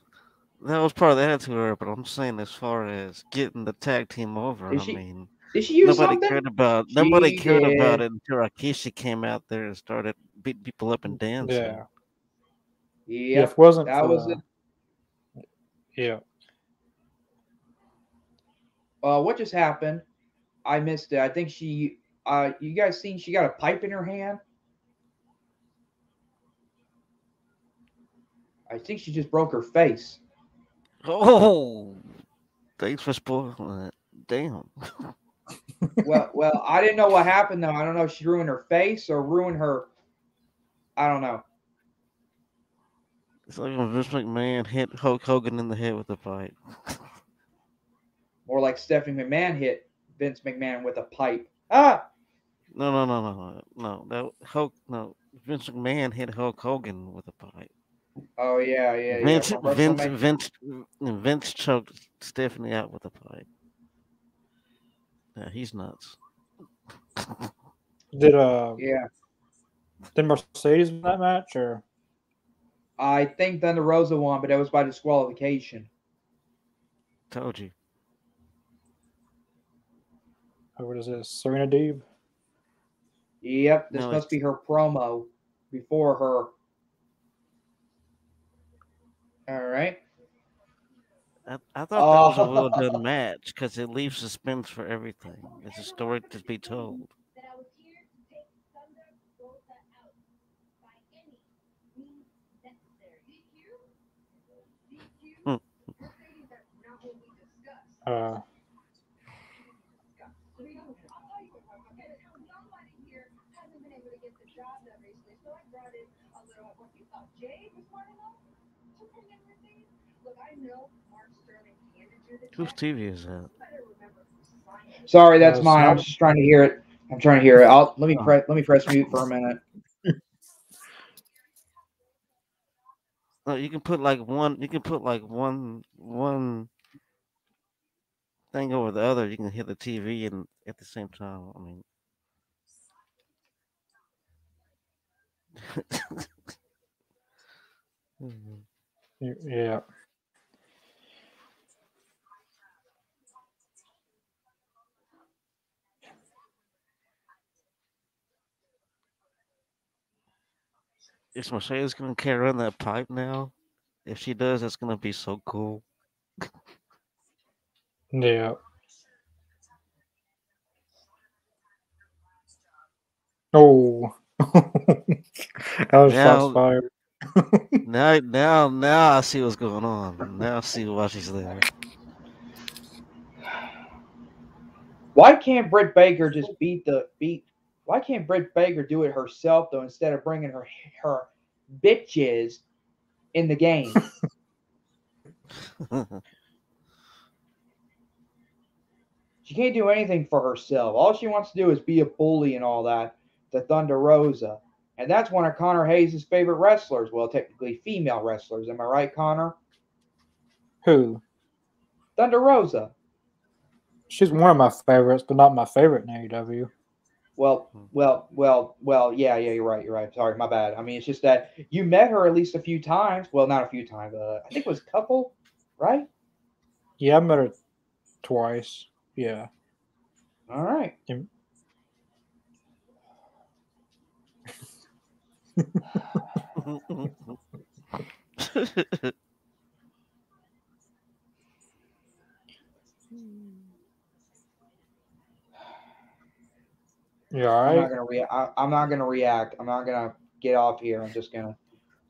S5: that was part of the attitude era, but I'm saying as far as getting the tag team over,
S3: Did
S5: I
S3: she-
S5: mean,
S3: Did she use
S5: nobody
S3: something?
S5: cared about nobody
S3: She
S5: cared about it until Rikishi came out there and started beating people up and dancing.
S4: yeah. Yeah,
S3: Yep.
S4: if it wasn't
S3: that
S4: for,
S3: was it.
S4: yeah.
S3: Uh, what just happened? I missed it. I think she. Uh, you guys seen she got a pipe in her hand? I think she just broke her face.
S5: Oh, thanks for spoiling it. Damn.
S3: well, well, I didn't know what happened though. I don't know if she ruined her face or ruined her. I don't know.
S5: It's like when Vince McMahon hit Hulk Hogan in the head with a pipe.
S3: More like Stephanie McMahon hit Vince McMahon with a pipe. Ah,
S5: No, no, no, no, no, no. That Hulk, no. Vince McMahon hit Hulk Hogan with a pipe.
S3: oh yeah, yeah, yeah.
S5: Vince,
S3: from
S5: Vince, Vince, Vince choked Stephanie out with a pipe. Yeah, he's nuts.
S4: Did uh
S3: Yeah,
S4: did Mercedes win that match or
S3: I think Thunder Rosa won, but that was by disqualification.
S5: Told you.
S4: Or what is this? Serena Deeb?
S3: Yep, this
S5: No,
S3: must be her promo before her. All right.
S5: I, I thought that was a
S3: Oh.
S5: well done match because it leaves suspense for everything. It's a story to be told.
S4: Uh
S5: Whose TV is that?
S3: Sorry, that's
S4: Uh,
S3: mine. I'm just trying to hear it. I'm trying to hear it. I'll let me
S4: Oh.
S3: press let me press mute for a minute.
S5: No, you can put like one. You can put like one one thing over the other. You can hit the TV and at the same time. I mean, Mm-hmm.
S4: y- yeah.
S5: is Mercedes gonna carry on that pipe now? If she does, that's gonna be so cool.
S4: Yeah. Oh. that was
S5: Now-
S4: shots fired.
S5: Now, now, now I see what's going on. Now I see why she's there.
S3: Why can't Britt Baker just beat the beat? Why can't Britt Baker do it herself though instead of bringing her her bitches in the game? She can't do anything for herself. All she wants to do is be a bully and all that The Thunder Rosa. And that's one of Connor Hayes' favorite wrestlers. Well, technically female wrestlers. Am I right, Connor?
S4: Who?
S3: Thunder Rosa.
S4: She's one of my favorites, but not my favorite in AEW.
S3: Well, well, well, well. Yeah, yeah. You're right. You're right. Sorry, my bad. I mean, it's just that you met her at least a few times. Well, not a few times. Uh, I think it was a couple, right?
S4: Yeah, I met her twice. Yeah.
S3: All right.
S4: Yeah, all
S3: I'm not
S4: right.
S3: gonna react. I'm not gonna react. I'm not gonna get off here. I'm just gonna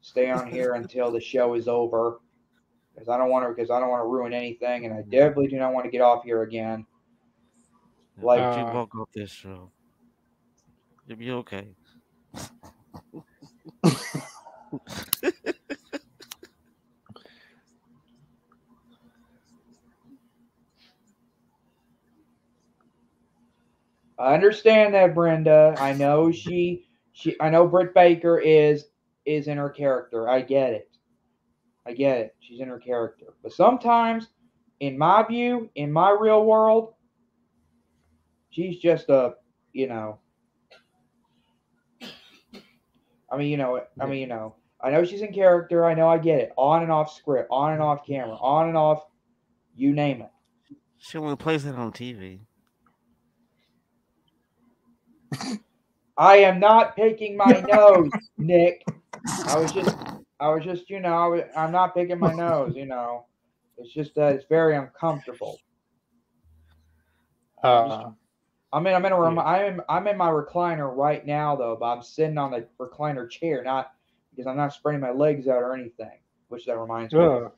S3: stay on here until the show is over, because I don't want to. Because I don't want to ruin anything, and I definitely do not want to get off here again. Like-
S5: Like you
S4: Uh,
S5: walk off this show, you'll be okay.
S3: I understand that, Brenda. I know she, she. I know Britt Baker is is in her character. I get it. I get it. She's in her character. But sometimes, in my view, in my real world, she's just a, you know. I mean, you know. I mean, you know. I know she's in character. I know. I get it. On and off script. On and off camera. On and off. You name it.
S5: She only plays that on TV.
S3: I am not picking my nose, Nick. I was just, I was just, you know, I was, I'm not picking my nose. You know, it's just that it's very uncomfortable.
S4: Uh,
S3: I mean, I'm in a, rem- I'm, I'm in my recliner right now though, but I'm sitting on the recliner chair, not because I'm not spreading my legs out or anything. Which that reminds me. of.
S4: ugh.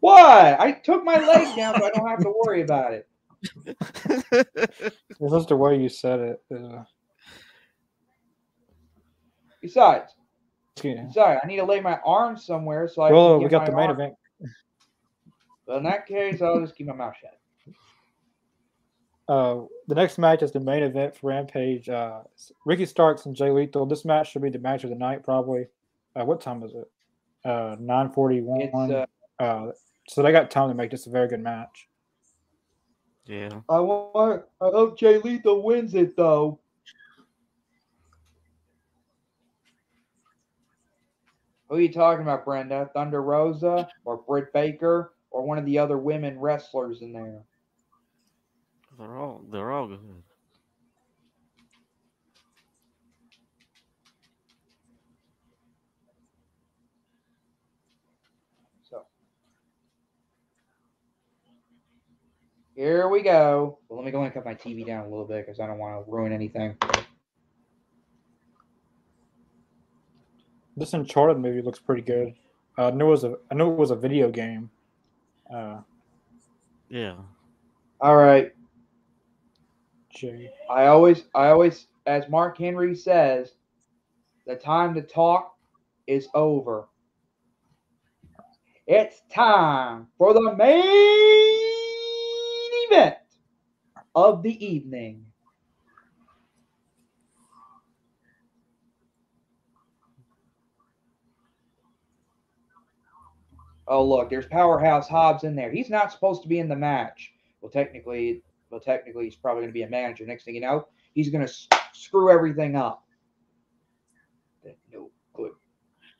S3: What? I took my leg down, so I don't have to worry about it.
S4: It's just the way you said it. Uh,
S3: Besides,
S4: yeah.
S3: besides, I need to lay my arms somewhere so I.
S4: Well, we got the main
S3: arm-
S4: event.
S3: But in that case, I'll just keep my mouth shut.
S4: Uh, the next match is the main event for Rampage. Uh, Ricky Starks and Jay Lethal. This match should be the match of the night, probably. Uh, what time is it? Uh, nine forty-one.
S3: It's uh,
S4: uh, so they got time to make this a very good match.
S5: yeah.
S3: I want. I hope Jay Lethal wins it though. Who are you talking about, Brenda? Thunder Rosa or Britt Baker or one of the other women wrestlers in there?
S5: They're all they're all good.
S3: So here we go. Well, let me go and cut my TV down a little bit because I don't want to ruin anything.
S4: This Uncharted movie looks pretty good. Uh, I knew it was a I knew it was a video game. Uh,
S5: Yeah.
S3: All right. I always, I always, as Mark Henry says, the time to talk is over. It's time for the main event of the evening. Oh, look, there's Powerhouse Hobbs in there. He's not supposed to be in the match. Well, technically, well, technically, he's probably going to be a manager. Next thing you know, he's going to s- screw everything up. No good.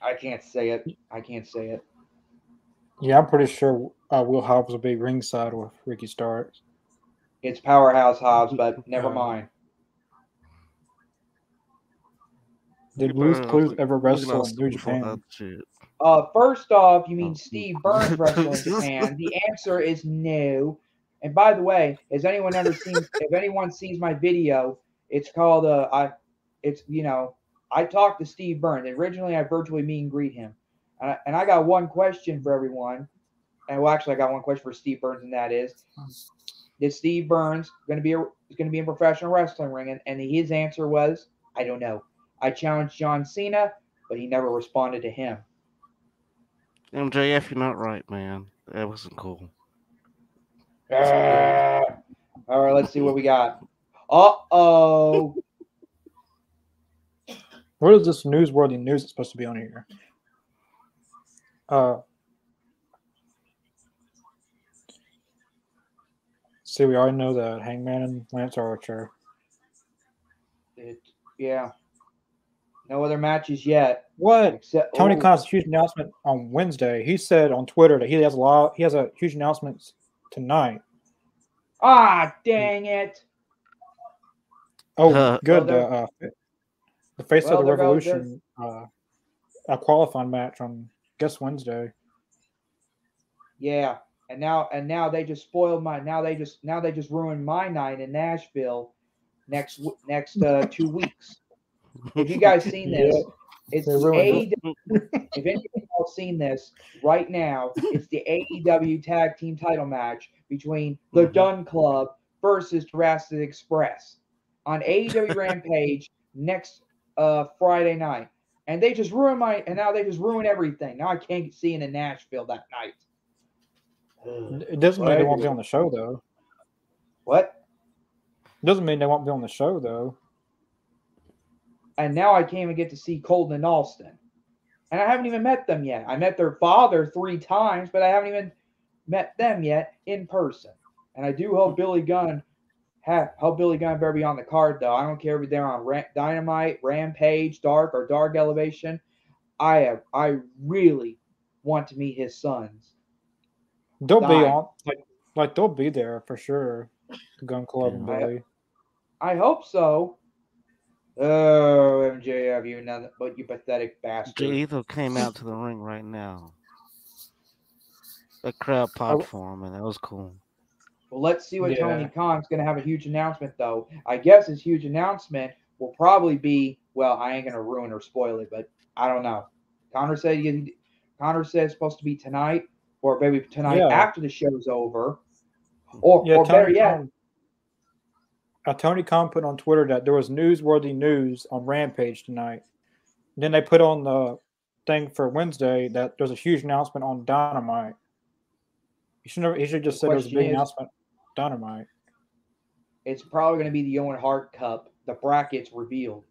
S3: I can't say it. I can't say it.
S4: Yeah, I'm pretty sure uh, Will Hobbs will be ringside with Ricky Starks.
S3: It's Powerhouse Hobbs, but never
S4: Uh,
S3: mind.
S4: Did
S5: Look at
S4: Blues Clues ever wrestle in New Japan?
S3: Uh, first off, you
S5: Oh.
S3: mean Steve Burns wrestling in Japan? The answer is no. And by the way, has anyone ever seen? if anyone sees my video, it's called uh, I, it's you know, I talked to Steve Burns. Originally, I virtually meet and greet him, and I, and I got one question for everyone. And well, actually, I got one question for Steve Burns, and that is, is Steve Burns going to be a, is going to be in professional wrestling ring? And, and his answer was, I don't know. I challenged John Cena, but he never responded to him.
S5: MJF, you're not right, man. That wasn't cool.
S3: Ah. All right, let's see what we got. Uh oh.
S4: What is this newsworthy news that's supposed to be on here? Uh, see, we already know that Hangman and Lance Archer.
S3: It, yeah. No other matches yet.
S4: What?
S3: Except
S4: Tony
S3: oh,
S4: Khan's huge announcement on Wednesday. He said on Twitter that he has a lot. He has a huge announcement tonight.
S3: Ah, dang it!
S4: Oh,
S5: Uh,
S4: good.
S3: Well,
S4: uh, uh, the face
S3: well,
S4: of the revolution. Uh, a qualifying match on guess Wednesday.
S3: Yeah, and now and now they just spoiled my. Now they just now they just ruined my night in Nashville. Next next uh, two weeks. Have you guys seen this, it's
S4: They
S3: the AEW. If any of y'all seen this right now, it's the AEW Tag Team Title match between the
S5: Mhm.
S3: Gunn Club versus Jurassic Express on AEW Rampage next uh, Friday night. And they just ruined my. And now they just ruin everything. Now I can't see it in Nashville that night.
S4: It doesn't mean they won't be on the show though.
S3: What?
S4: It doesn't mean they won't be on the show though.
S3: And now I can't even get to see Colton and Austin. And I haven't even met them yet. I met their father three times, but I haven't even met them yet in person. And I do hope Billy Gunn have hope Billy Gunn better be on the card though. I don't care if they're on Ra- Dynamite, Rampage, Dark, or Dark Elevation. I have I really want to meet his sons.
S4: They'll be on like like they'll be there for sure. Gunn Club and. Billy.
S3: I hope so. Oh, MJF, you nothing but you pathetic bastard.
S5: Jay Lethal came out to the ring right now. The crowd popped for him, and that was cool.
S3: Well, let's see what
S4: Yeah.
S3: Tony Khan's going to have a huge announcement, though. I guess his huge announcement will probably be well, I ain't going to ruin or spoil it, but I don't know. Connor said he, Connor said it's supposed to be tonight, or maybe tonight
S4: Yeah.
S3: after the show's over, or,
S4: Yeah,
S3: or better
S4: Tony
S3: yet,
S4: Khan, uh, Tony Khan put on Twitter that there was newsworthy news on Rampage tonight. then they put on the thing for Wednesday that there's a huge announcement on Dynamite. He should never, he should just
S3: The
S4: said there was a big
S3: is-
S4: announcement. Dynamite.
S3: it's probably going to be the Owen Hart Cup. The brackets revealed.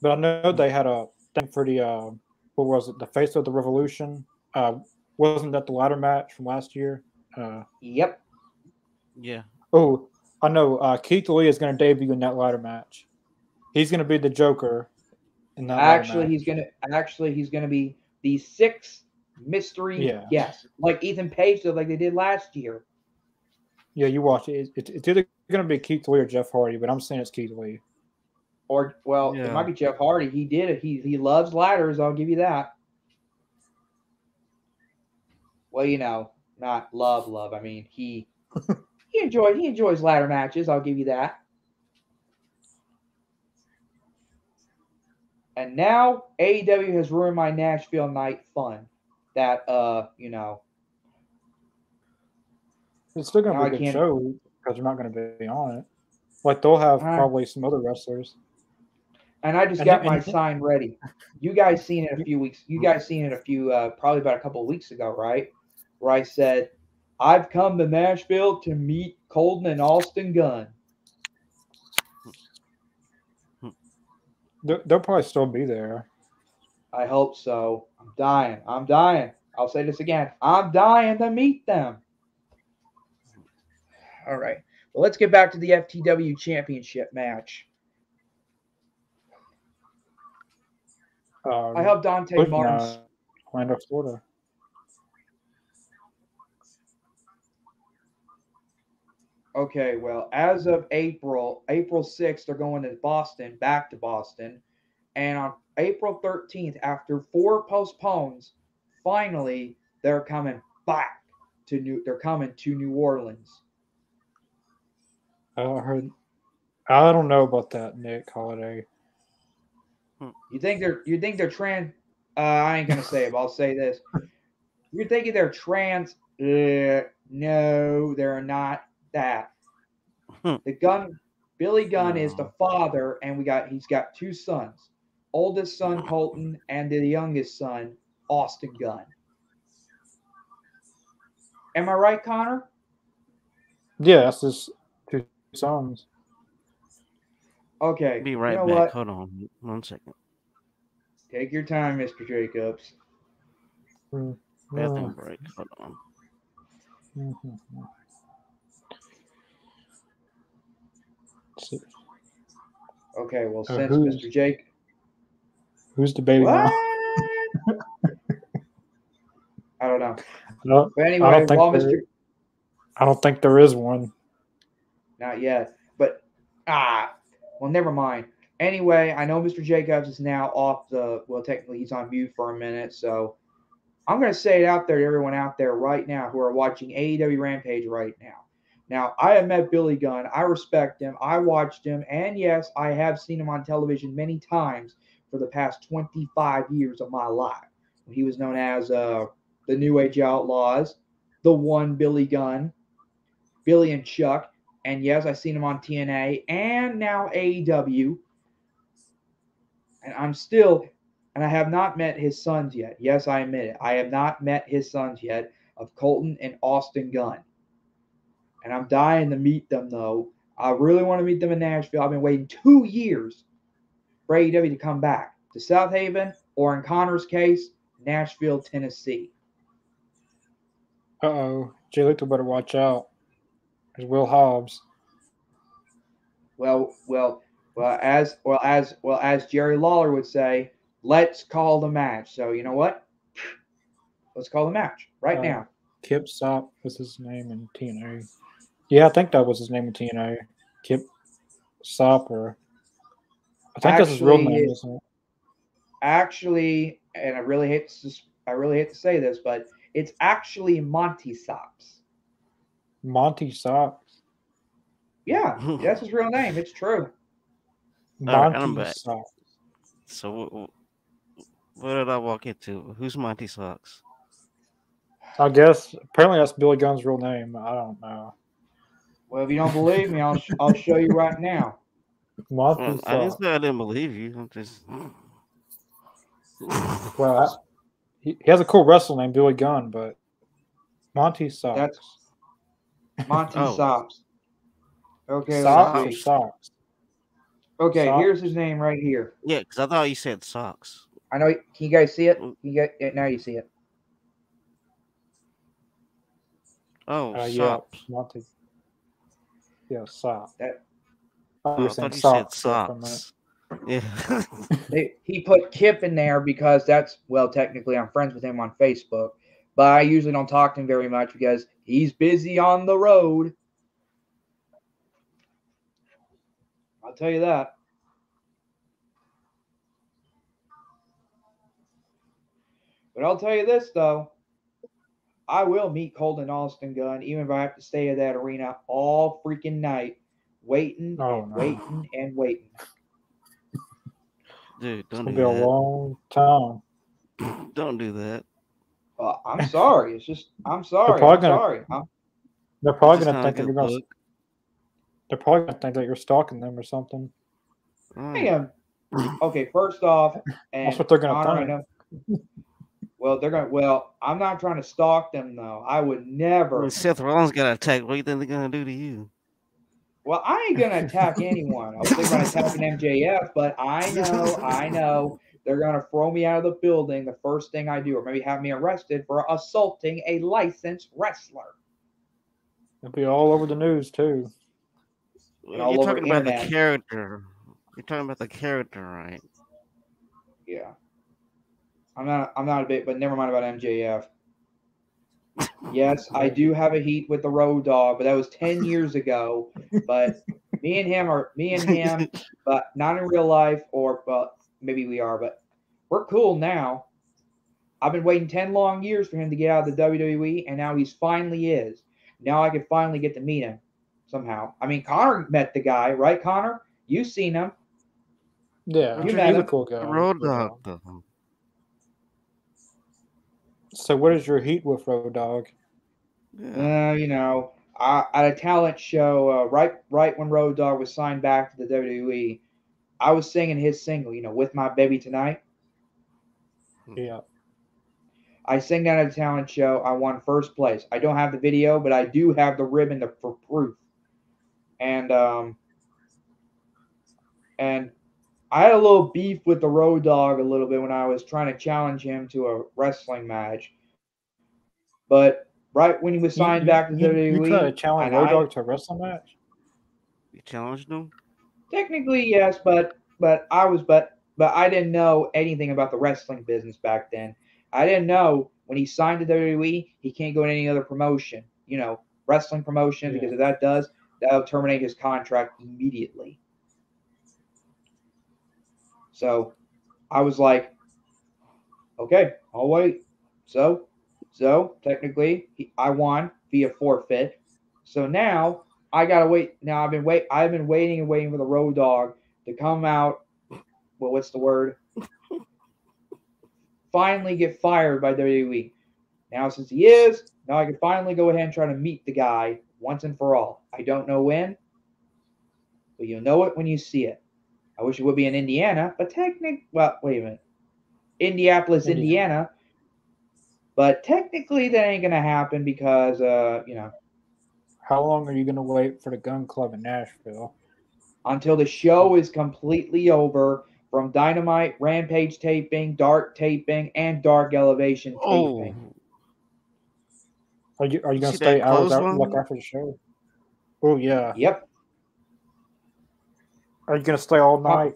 S4: But I know they had a thing for the uh, what was it? The face of the revolution. Uh, wasn't that the ladder match from last year? Uh,
S3: Yep.
S5: Yeah.
S4: oh, I know. Uh, Keith Lee is going to debut in that ladder match. He's going to be the Joker in that. ladder
S3: Actually,
S4: match.
S3: he's gonna actually he's gonna be the sixth mystery
S4: Yeah.
S3: guest, like Ethan Page did, like they did last year.
S4: Yeah, you watch it. It's, it's either going to be Keith Lee or Jeff Hardy, but I'm saying it's Keith Lee.
S3: Or well, it might be Jeff Hardy. He did it. He he loves ladders. I'll give you that. Well, you know, not love, love. I mean, he he enjoy he enjoys ladder matches. I'll give you that. And now AEW has ruined my Nashville night fun. That uh, you know,
S4: It's still
S3: gonna
S4: be a good show because you're not going to be on it. Like they'll have
S3: Uh,
S4: probably some other wrestlers.
S3: and I just
S4: And
S3: got
S4: then-
S3: my
S4: then-
S3: sign ready. You guys seen it a few weeks. You guys seen it a few, uh, probably about a couple of weeks ago, right? Where I said, "I've come to Nashville to meet Colton and Austin Gunn."
S4: They'll, they'll probably still be there.
S3: I hope so. I'm dying. I'm dying. I'll say this again. I'm dying to meet them. All right. Well, let's get back to the FTW Championship match.
S4: Um,
S3: I hope Dante
S4: Bush-
S3: Martin.
S4: uh, Orlando, Florida.
S3: Okay, well, as of April, April 6th, they're going to Boston, back to Boston. And on April 13th, after four postpones, finally they're coming back to New they're coming to New Orleans.
S4: I heard. I don't know about that, Nick Holiday.
S3: You think they're you think they're trans uh, I ain't gonna say it, but I'll say this. You're thinking they're trans uh, no, they're not that.
S5: Hmm.
S3: The gun Billy Gunn is the father, and we got he's got two sons. Oldest son Colton and the youngest son, Austin Gunn. Am I right, Connor?
S4: Yeah, that's his two sons.
S3: Okay.
S5: Be right
S3: you know
S5: back.
S3: What?
S5: Hold on one second.
S3: Take your time, Mr. Jacobs.
S5: Bathroom break. Hold on.
S4: Mhm. Let's.
S3: Okay, well,
S4: Uh,
S3: since Mr. Jake.
S4: Who's
S3: debating
S4: now?
S3: I don't know.
S4: No,
S3: But anyway,
S4: think
S3: while
S4: there-
S3: Mr.
S4: I don't think there is one.
S3: Not yet. But ah, well, never mind. Anyway, I know Mr. Jacobs is now off the. Well, technically, he's on mute for a minute, so I'm going to say it out there to everyone out there right now who are watching AEW Rampage right now. Now, I have met Billy Gunn. I respect him. I watched him, and yes, I have seen him on television many times for the past 25 years of my life. He was known as uh, the New Age Outlaws, the one Billy Gunn, Billy and Chuck. And yes, I've seen him on TNA and now AEW. And I'm still, and I have not met his sons yet. Yes, I admit it. I have not met his sons yet of Colton and Austin Gunn. And I'm dying to meet them, though. I really want to meet them in Nashville. I've been waiting two years for AEW to come back to Southaven or, in Connor's case, Nashville, Tennessee.
S4: Uh oh. Jay Lethal better watch out. There's Will Hobbs.
S3: Well, well, well, as well as well as Jerry Lawler would say, let's call the match. So you know what? Let's call the match right
S4: Uh,
S3: now.
S4: Kip Sopp was his name in TNA. Yeah, I think that was his name in TNA. Kip Sopp or I think that's his real name,
S3: it-
S4: isn't it?
S3: Actually, and I really hate to, s- I really hate to say this, but it's actually Monty Sops.
S4: Monty Sopp.
S3: Yeah, that's his real name. It's true.
S4: Monty
S5: back.
S4: Sop.
S5: So what, what did I walk into? Who's Monty Socks?
S4: I guess apparently that's Billy Gunn's real name. I don't know.
S3: Well, if you don't believe me, I'll sh- I'll show you right now.
S4: Monty
S5: Well, I uh,
S4: didn't
S5: say I didn't believe you. I'm just. Hmm.
S4: Well, I, he, he has a cool wrestler name, Billy Gunn, but Monty Sopp.
S3: That's Monty
S5: Oh.
S3: Sops. Okay,
S4: Socks
S3: let's
S4: or
S3: see.
S4: socks?
S3: okay.
S4: Sops?
S3: Here's his name right here.
S5: yeah, because I thought you said socks.
S3: I know. Can you guys see it? Mm. Can you get yeah, now? You see it.
S5: Oh,
S4: Uh, yeah,
S5: socks.
S4: Monty. Yeah, Sop.
S3: That-
S4: Oh,
S5: Oh, I thought you said
S4: socks there for a minute.
S5: socks. Yeah.
S3: They, he put Kip in there because that's well, technically, I'm friends with him on Facebook, but I usually don't talk to him very much because he's busy on the road. I'll tell you that. But I'll tell you this though, I will meet Colton Austin Gunn, even if I have to stay at that arena all freaking night, waiting
S4: Oh,
S3: and
S4: no.
S3: waiting and waiting.
S5: Dude,
S4: It's
S5: don't
S4: gonna
S5: do
S4: be a long time.
S5: Don't do that.
S3: Uh, I'm sorry. It's just I'm sorry.
S4: probably
S3: I'm
S4: gonna-
S3: sorry. I'm,
S4: They're probably gonna think that you're gonna. They're probably gonna think that you're stalking them or something.
S3: I
S5: Right.
S3: am. Okay, first off, and
S4: That's what they're gonna think.
S3: know- Well, they're gonna. Well, I'm not trying to stalk them though. I would never.
S5: When Seth Rollins got attacked, what do you think they're gonna do to you?
S3: Well, I ain't gonna attack anyone. I was thinking about attacking MJF, but I know, I know they're gonna throw me out of the building the first thing I do, or maybe have me arrested for assaulting a licensed wrestler.
S4: It'll be all over the news too.
S5: Well, You're talking about the character. You're talking about the character, right?
S3: Yeah. I'm not I'm not a bit, but never mind about MJF. Yes, I do have a heat with the road dog, but that was 10 years ago. But me and him are me and him, but not in real life, or but maybe we are, but we're cool now. I've been waiting 10 long years for him to get out of the WWE, and now he's finally is. Now I can finally get to meet him somehow. I mean, Connor met the guy, right, Connor? You've seen him.
S4: Yeah,
S3: You
S4: he's
S3: met
S4: a
S3: him.
S4: cool guy.
S5: Road Dogg, though.
S4: So, what is your heat with Road
S5: Dogg?
S3: Uh, you know, I, at a talent show, uh, right, right when Road Dogg was signed back to the WWE, I was singing his single, you know, "With My Baby Tonight."
S4: Yeah,
S3: I sang that at a talent show. I won first place. I don't have the video, but I do have the ribbon to, for proof. And um, and I had a little beef with the Road Dogg a little bit when I was trying to challenge him to a wrestling match. But right when he was signed
S4: you,
S3: back to
S4: you,
S3: WWE,
S4: You tried to challenge Road
S3: I-
S4: Dog to a wrestling match?
S5: You challenged him?
S3: Technically, yes, but but I was but but I didn't know anything about the wrestling business back then. I didn't know when he signed to WWE, he can't go in any other promotion. You know, wrestling promotion
S4: Yeah.
S3: because if that does, that'll terminate his contract immediately. So I was like, okay, I'll wait. So, so technically, I won via forfeit. So now I gotta wait. Now I've been wait. I've been waiting and waiting for the road dog to come out. Well, what's the word? finally get fired by WWE. Now, since he is, now I can finally go ahead and try to meet the guy once and for all. I don't know when, but you'll know it when you see it. I wish it would be in Indiana, but technically, well, wait a minute. Indianapolis,
S4: Indiana.
S3: Indiana. But technically, that ain't gonna happen because, uh, you know,
S4: How long are you going to wait for the gun club in Nashville?
S3: until the show is completely over from Dynamite, Rampage taping, Dark taping, and Dark Elevation
S5: Oh,
S3: taping.
S4: Are you are you going to
S5: See
S4: stay
S5: that
S4: hours out
S5: clothesline?
S4: like after the show? Oh yeah.
S3: Yep.
S4: Are you going to stay all night?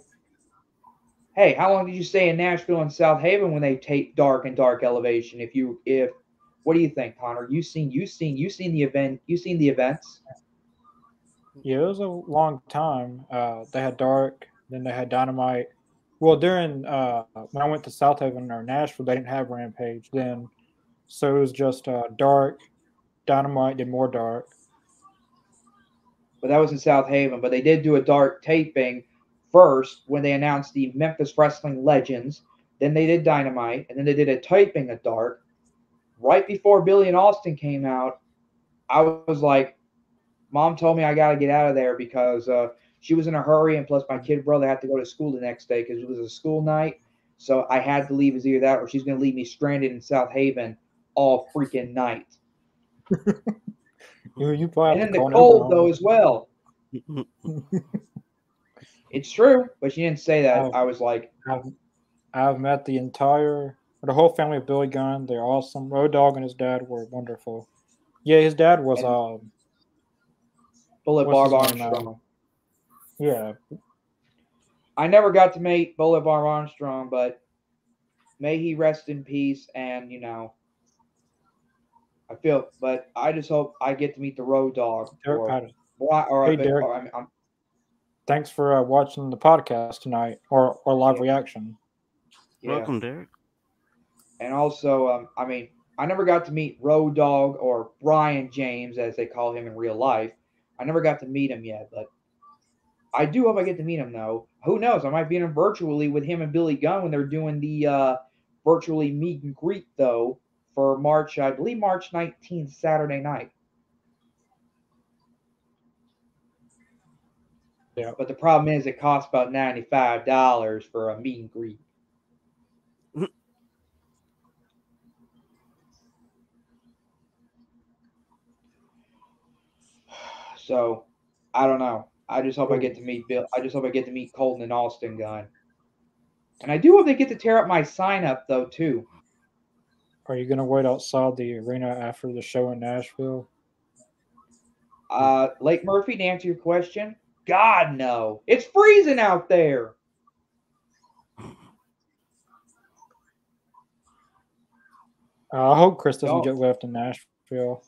S3: Hey, how long did you stay in Nashville and Southaven when they taped Dark and Dark Elevation? If you if what do you think, Connor? You seen you seen you seen the event you seen the events?
S4: Yeah, it was a long time. Uh, they had Dark, then they had Dynamite. Well, during uh, when I went to Southaven or Nashville, they didn't have Rampage then, so it was just uh, Dark, Dynamite, then more Dark.
S3: But that was in Southaven. But they did do a Dark taping first when they announced the Memphis Wrestling Legends. Then they did Dynamite, and then they did a taping of Dark. Right before Billy and Austin came out, I was like, Mom told me I got to get out of there because uh, she was in a hurry, and plus my kid brother had to go to school the next day because it was a school night. So I had to leave. It's either that or she's going to leave me stranded in Southaven all freaking night.
S4: You you probably
S3: And in the cold though as well. It's true, but she didn't say that.
S4: Oh.
S3: I was like,
S4: I've, I've met the entire, the whole family of Billy Gunn. They're awesome. Road Dogg and his dad were wonderful. Yeah, his dad was, um,
S3: Bullet Bob
S4: his name now?
S3: Armstrong.
S4: yeah,
S3: I never got to meet Bullet Bob Armstrong, but may he rest in peace. And you know, I feel, but I just hope I get to meet the Road Dogg
S4: Derek
S3: or,
S4: Patterson.
S3: or, or,
S4: Hey, Derek.
S3: or I'm, I'm,
S4: Thanks for uh, watching the podcast tonight or, or live reaction.
S3: yeah.
S5: Welcome, Derek.
S3: And also, um, I mean, I never got to meet Road Dogg or Brian James, as they call him in real life. I never got to meet him yet, but I do hope I get to meet him, though. Who knows? I might be in him virtually with him and Billy Gunn when they're doing the uh, virtually meet and greet, though, for March, I believe March 19th, Saturday night.
S4: Yeah.
S3: But the problem is, it costs about $95 for a meet and greet. So I don't know. I just hope I get to meet Bill. I just hope I get to meet Colton and Austin Gunn. And I do hope they get to tear up my sign up though too.
S4: Are you going to wait outside the arena after the show in Nashville?
S3: Uh, Lake Murphy, to answer your question, God no, it's freezing out there.
S4: Uh, I hope Chris doesn't
S3: Don't-
S4: get left in Nashville.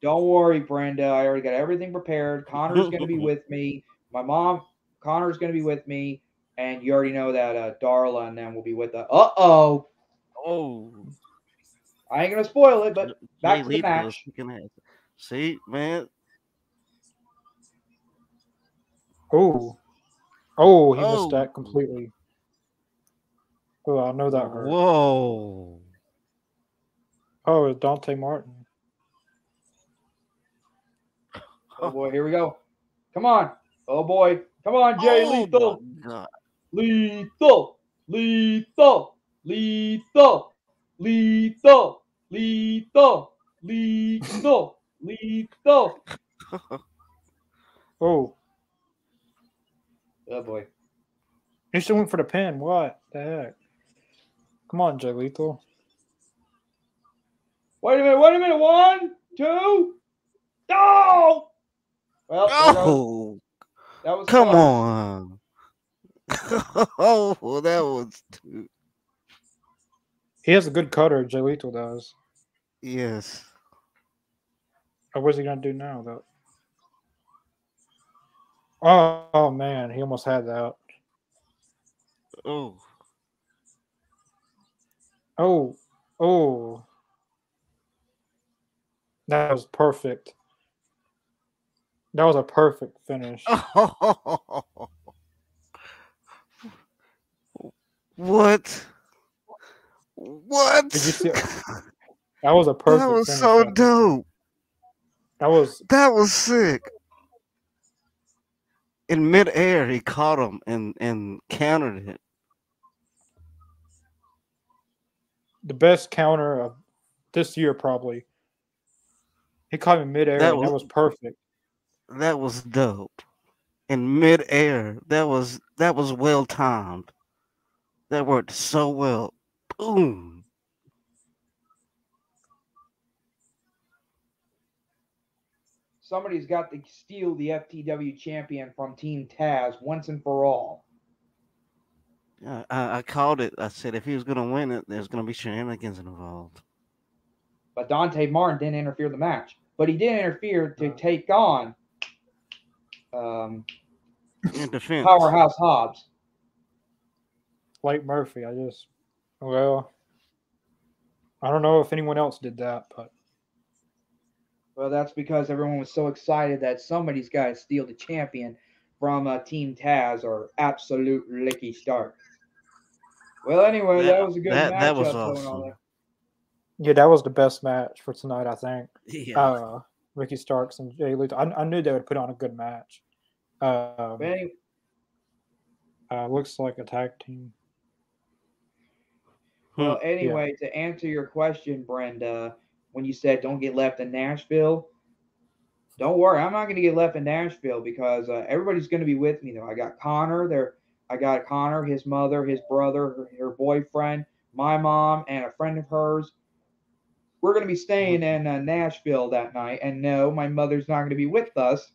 S3: Don't worry, Brenda. I already got everything prepared. Connor's going to be with me. My mom, Connor's going to be with me, and you already know that uh, Darla and them will be with us. Uh oh,
S5: Oh,
S3: I ain't gonna spoil it, but back
S5: Jay
S3: to the match.
S5: See, man.
S4: Oh, oh, he missed
S5: Oh.
S4: that completely. Oh, I know that hurt.
S5: Whoa.
S4: Oh, it's Dante Martin.
S3: Oh boy, here we go. Come on. Oh boy. Come on, Jay
S5: Oh,
S3: Lethal.
S5: my God.
S3: Lethal. Lethal. Lethal. Lethal. Lethal. Lethal. Lethal.
S4: Oh,
S3: Oh boy.
S4: he still went for the pin. What the heck? Come on, Jay Lethal.
S3: Wait a minute. Wait a minute. One, two. Oh! Well,
S5: Oh.
S3: That was
S5: Come
S3: fun.
S5: on. oh, well, that was too.
S4: He has a good cutter, Jay Lethal does.
S5: Yes.
S4: Oh, what's he gonna do now though? Oh, oh man, he almost had that.
S5: Oh.
S4: Oh, oh. That was perfect. That was a perfect finish.
S5: what? What?
S4: Did you see? That was a perfect.
S5: that was so
S4: right
S5: dope.
S4: That was
S5: That was sick. In midair, he caught him and and countered it.
S4: the best counter of this year, probably. He caught him midair.
S5: That
S4: and That
S5: was-
S4: was perfect.
S5: That was dope. In midair, that was that was well timed. That worked so well. Boom.
S3: Somebody's got to steal the FTW champion from Team Taz once and for all.
S5: I, I I called it. I said if he was gonna win it, there's gonna be shenanigans involved.
S3: But Dante Martin didn't interfere in the match. But he did interfere to take on um,
S5: In defense.
S3: Powerhouse Hobbs.
S4: Like Murphy, I just well, I don't know if anyone else did that, but
S3: Well, that's because everyone was so excited that somebody's got to steal the champion from uh, Team Taz or Absolute Ricky Stark. Well, anyway, that,
S5: That-
S3: was a good
S5: that-
S3: match.
S5: that was
S3: going on
S5: awesome.
S3: there.
S4: yeah, that was the best match for tonight. I think.
S5: Yeah.
S4: Uh, Ricky Starks and Jay Lethal. I, I knew they would put on a good match. Um,
S3: But any-
S4: uh, looks like a tag team.
S3: Well,
S5: Hmm,
S3: anyway, to answer your question, Brenda, when you said don't get left in Nashville, don't worry, I'm not going to get left in Nashville because uh, everybody's going to be with me. Though I got Connor there, I got Connor, his mother, his brother, her, her boyfriend, my mom, and a friend of hers. We're going to be staying in uh, Nashville that night, and no, my mother's not going to be with us.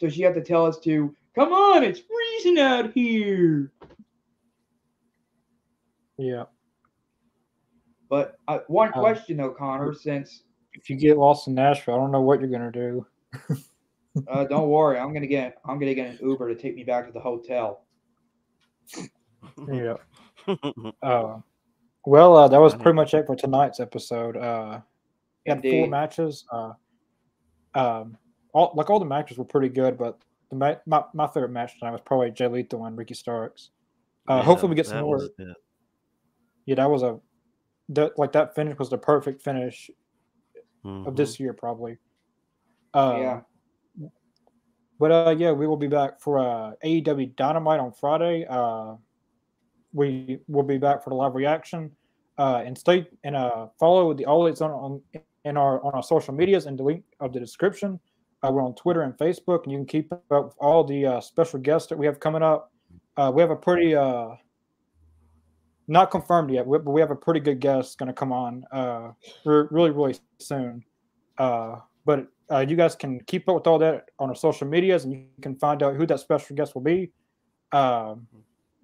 S3: So she had to tell us to come on, it's freezing out here.
S4: Yeah.
S3: But uh, one
S4: Um,
S3: question though, Connor, since
S4: If you get lost in Nashville, I don't know what you're gonna do.
S3: Uh, don't worry, I'm gonna get I'm gonna get an Uber to take me back to the hotel.
S4: Yeah. Uh, well, uh, that was pretty much it for tonight's episode. Uh, we had four matches. Uh, um, all like all the matches were pretty good, but the ma- my, my favorite match tonight was probably Jay Lethal and Ricky Starks. Uh,
S5: Yeah,
S4: hopefully, we get some more. Yeah, that was a that like that finish was the perfect finish of
S5: Mhm.
S4: this year, probably. Uh,
S3: yeah,
S4: But uh, yeah, we will be back for uh, AEW Dynamite on Friday. Uh, we will be back for the live reaction. Uh, and stay and uh, follow the All Elite on, on in our on our social medias and the link of the description. Uh, we're on Twitter and Facebook, and you can keep up with all the uh, special guests that we have coming up. Uh, we have a pretty uh, not confirmed yet, but we have a pretty good guest going to come on uh, really really soon. Uh, but uh, you guys can keep up with all that on our social medias, and you can find out who that special guest will be. Um,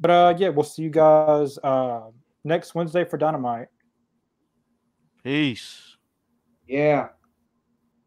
S4: but uh, yeah, we'll see you guys uh, next Wednesday for Dynamite.
S5: Peace.
S3: yeah.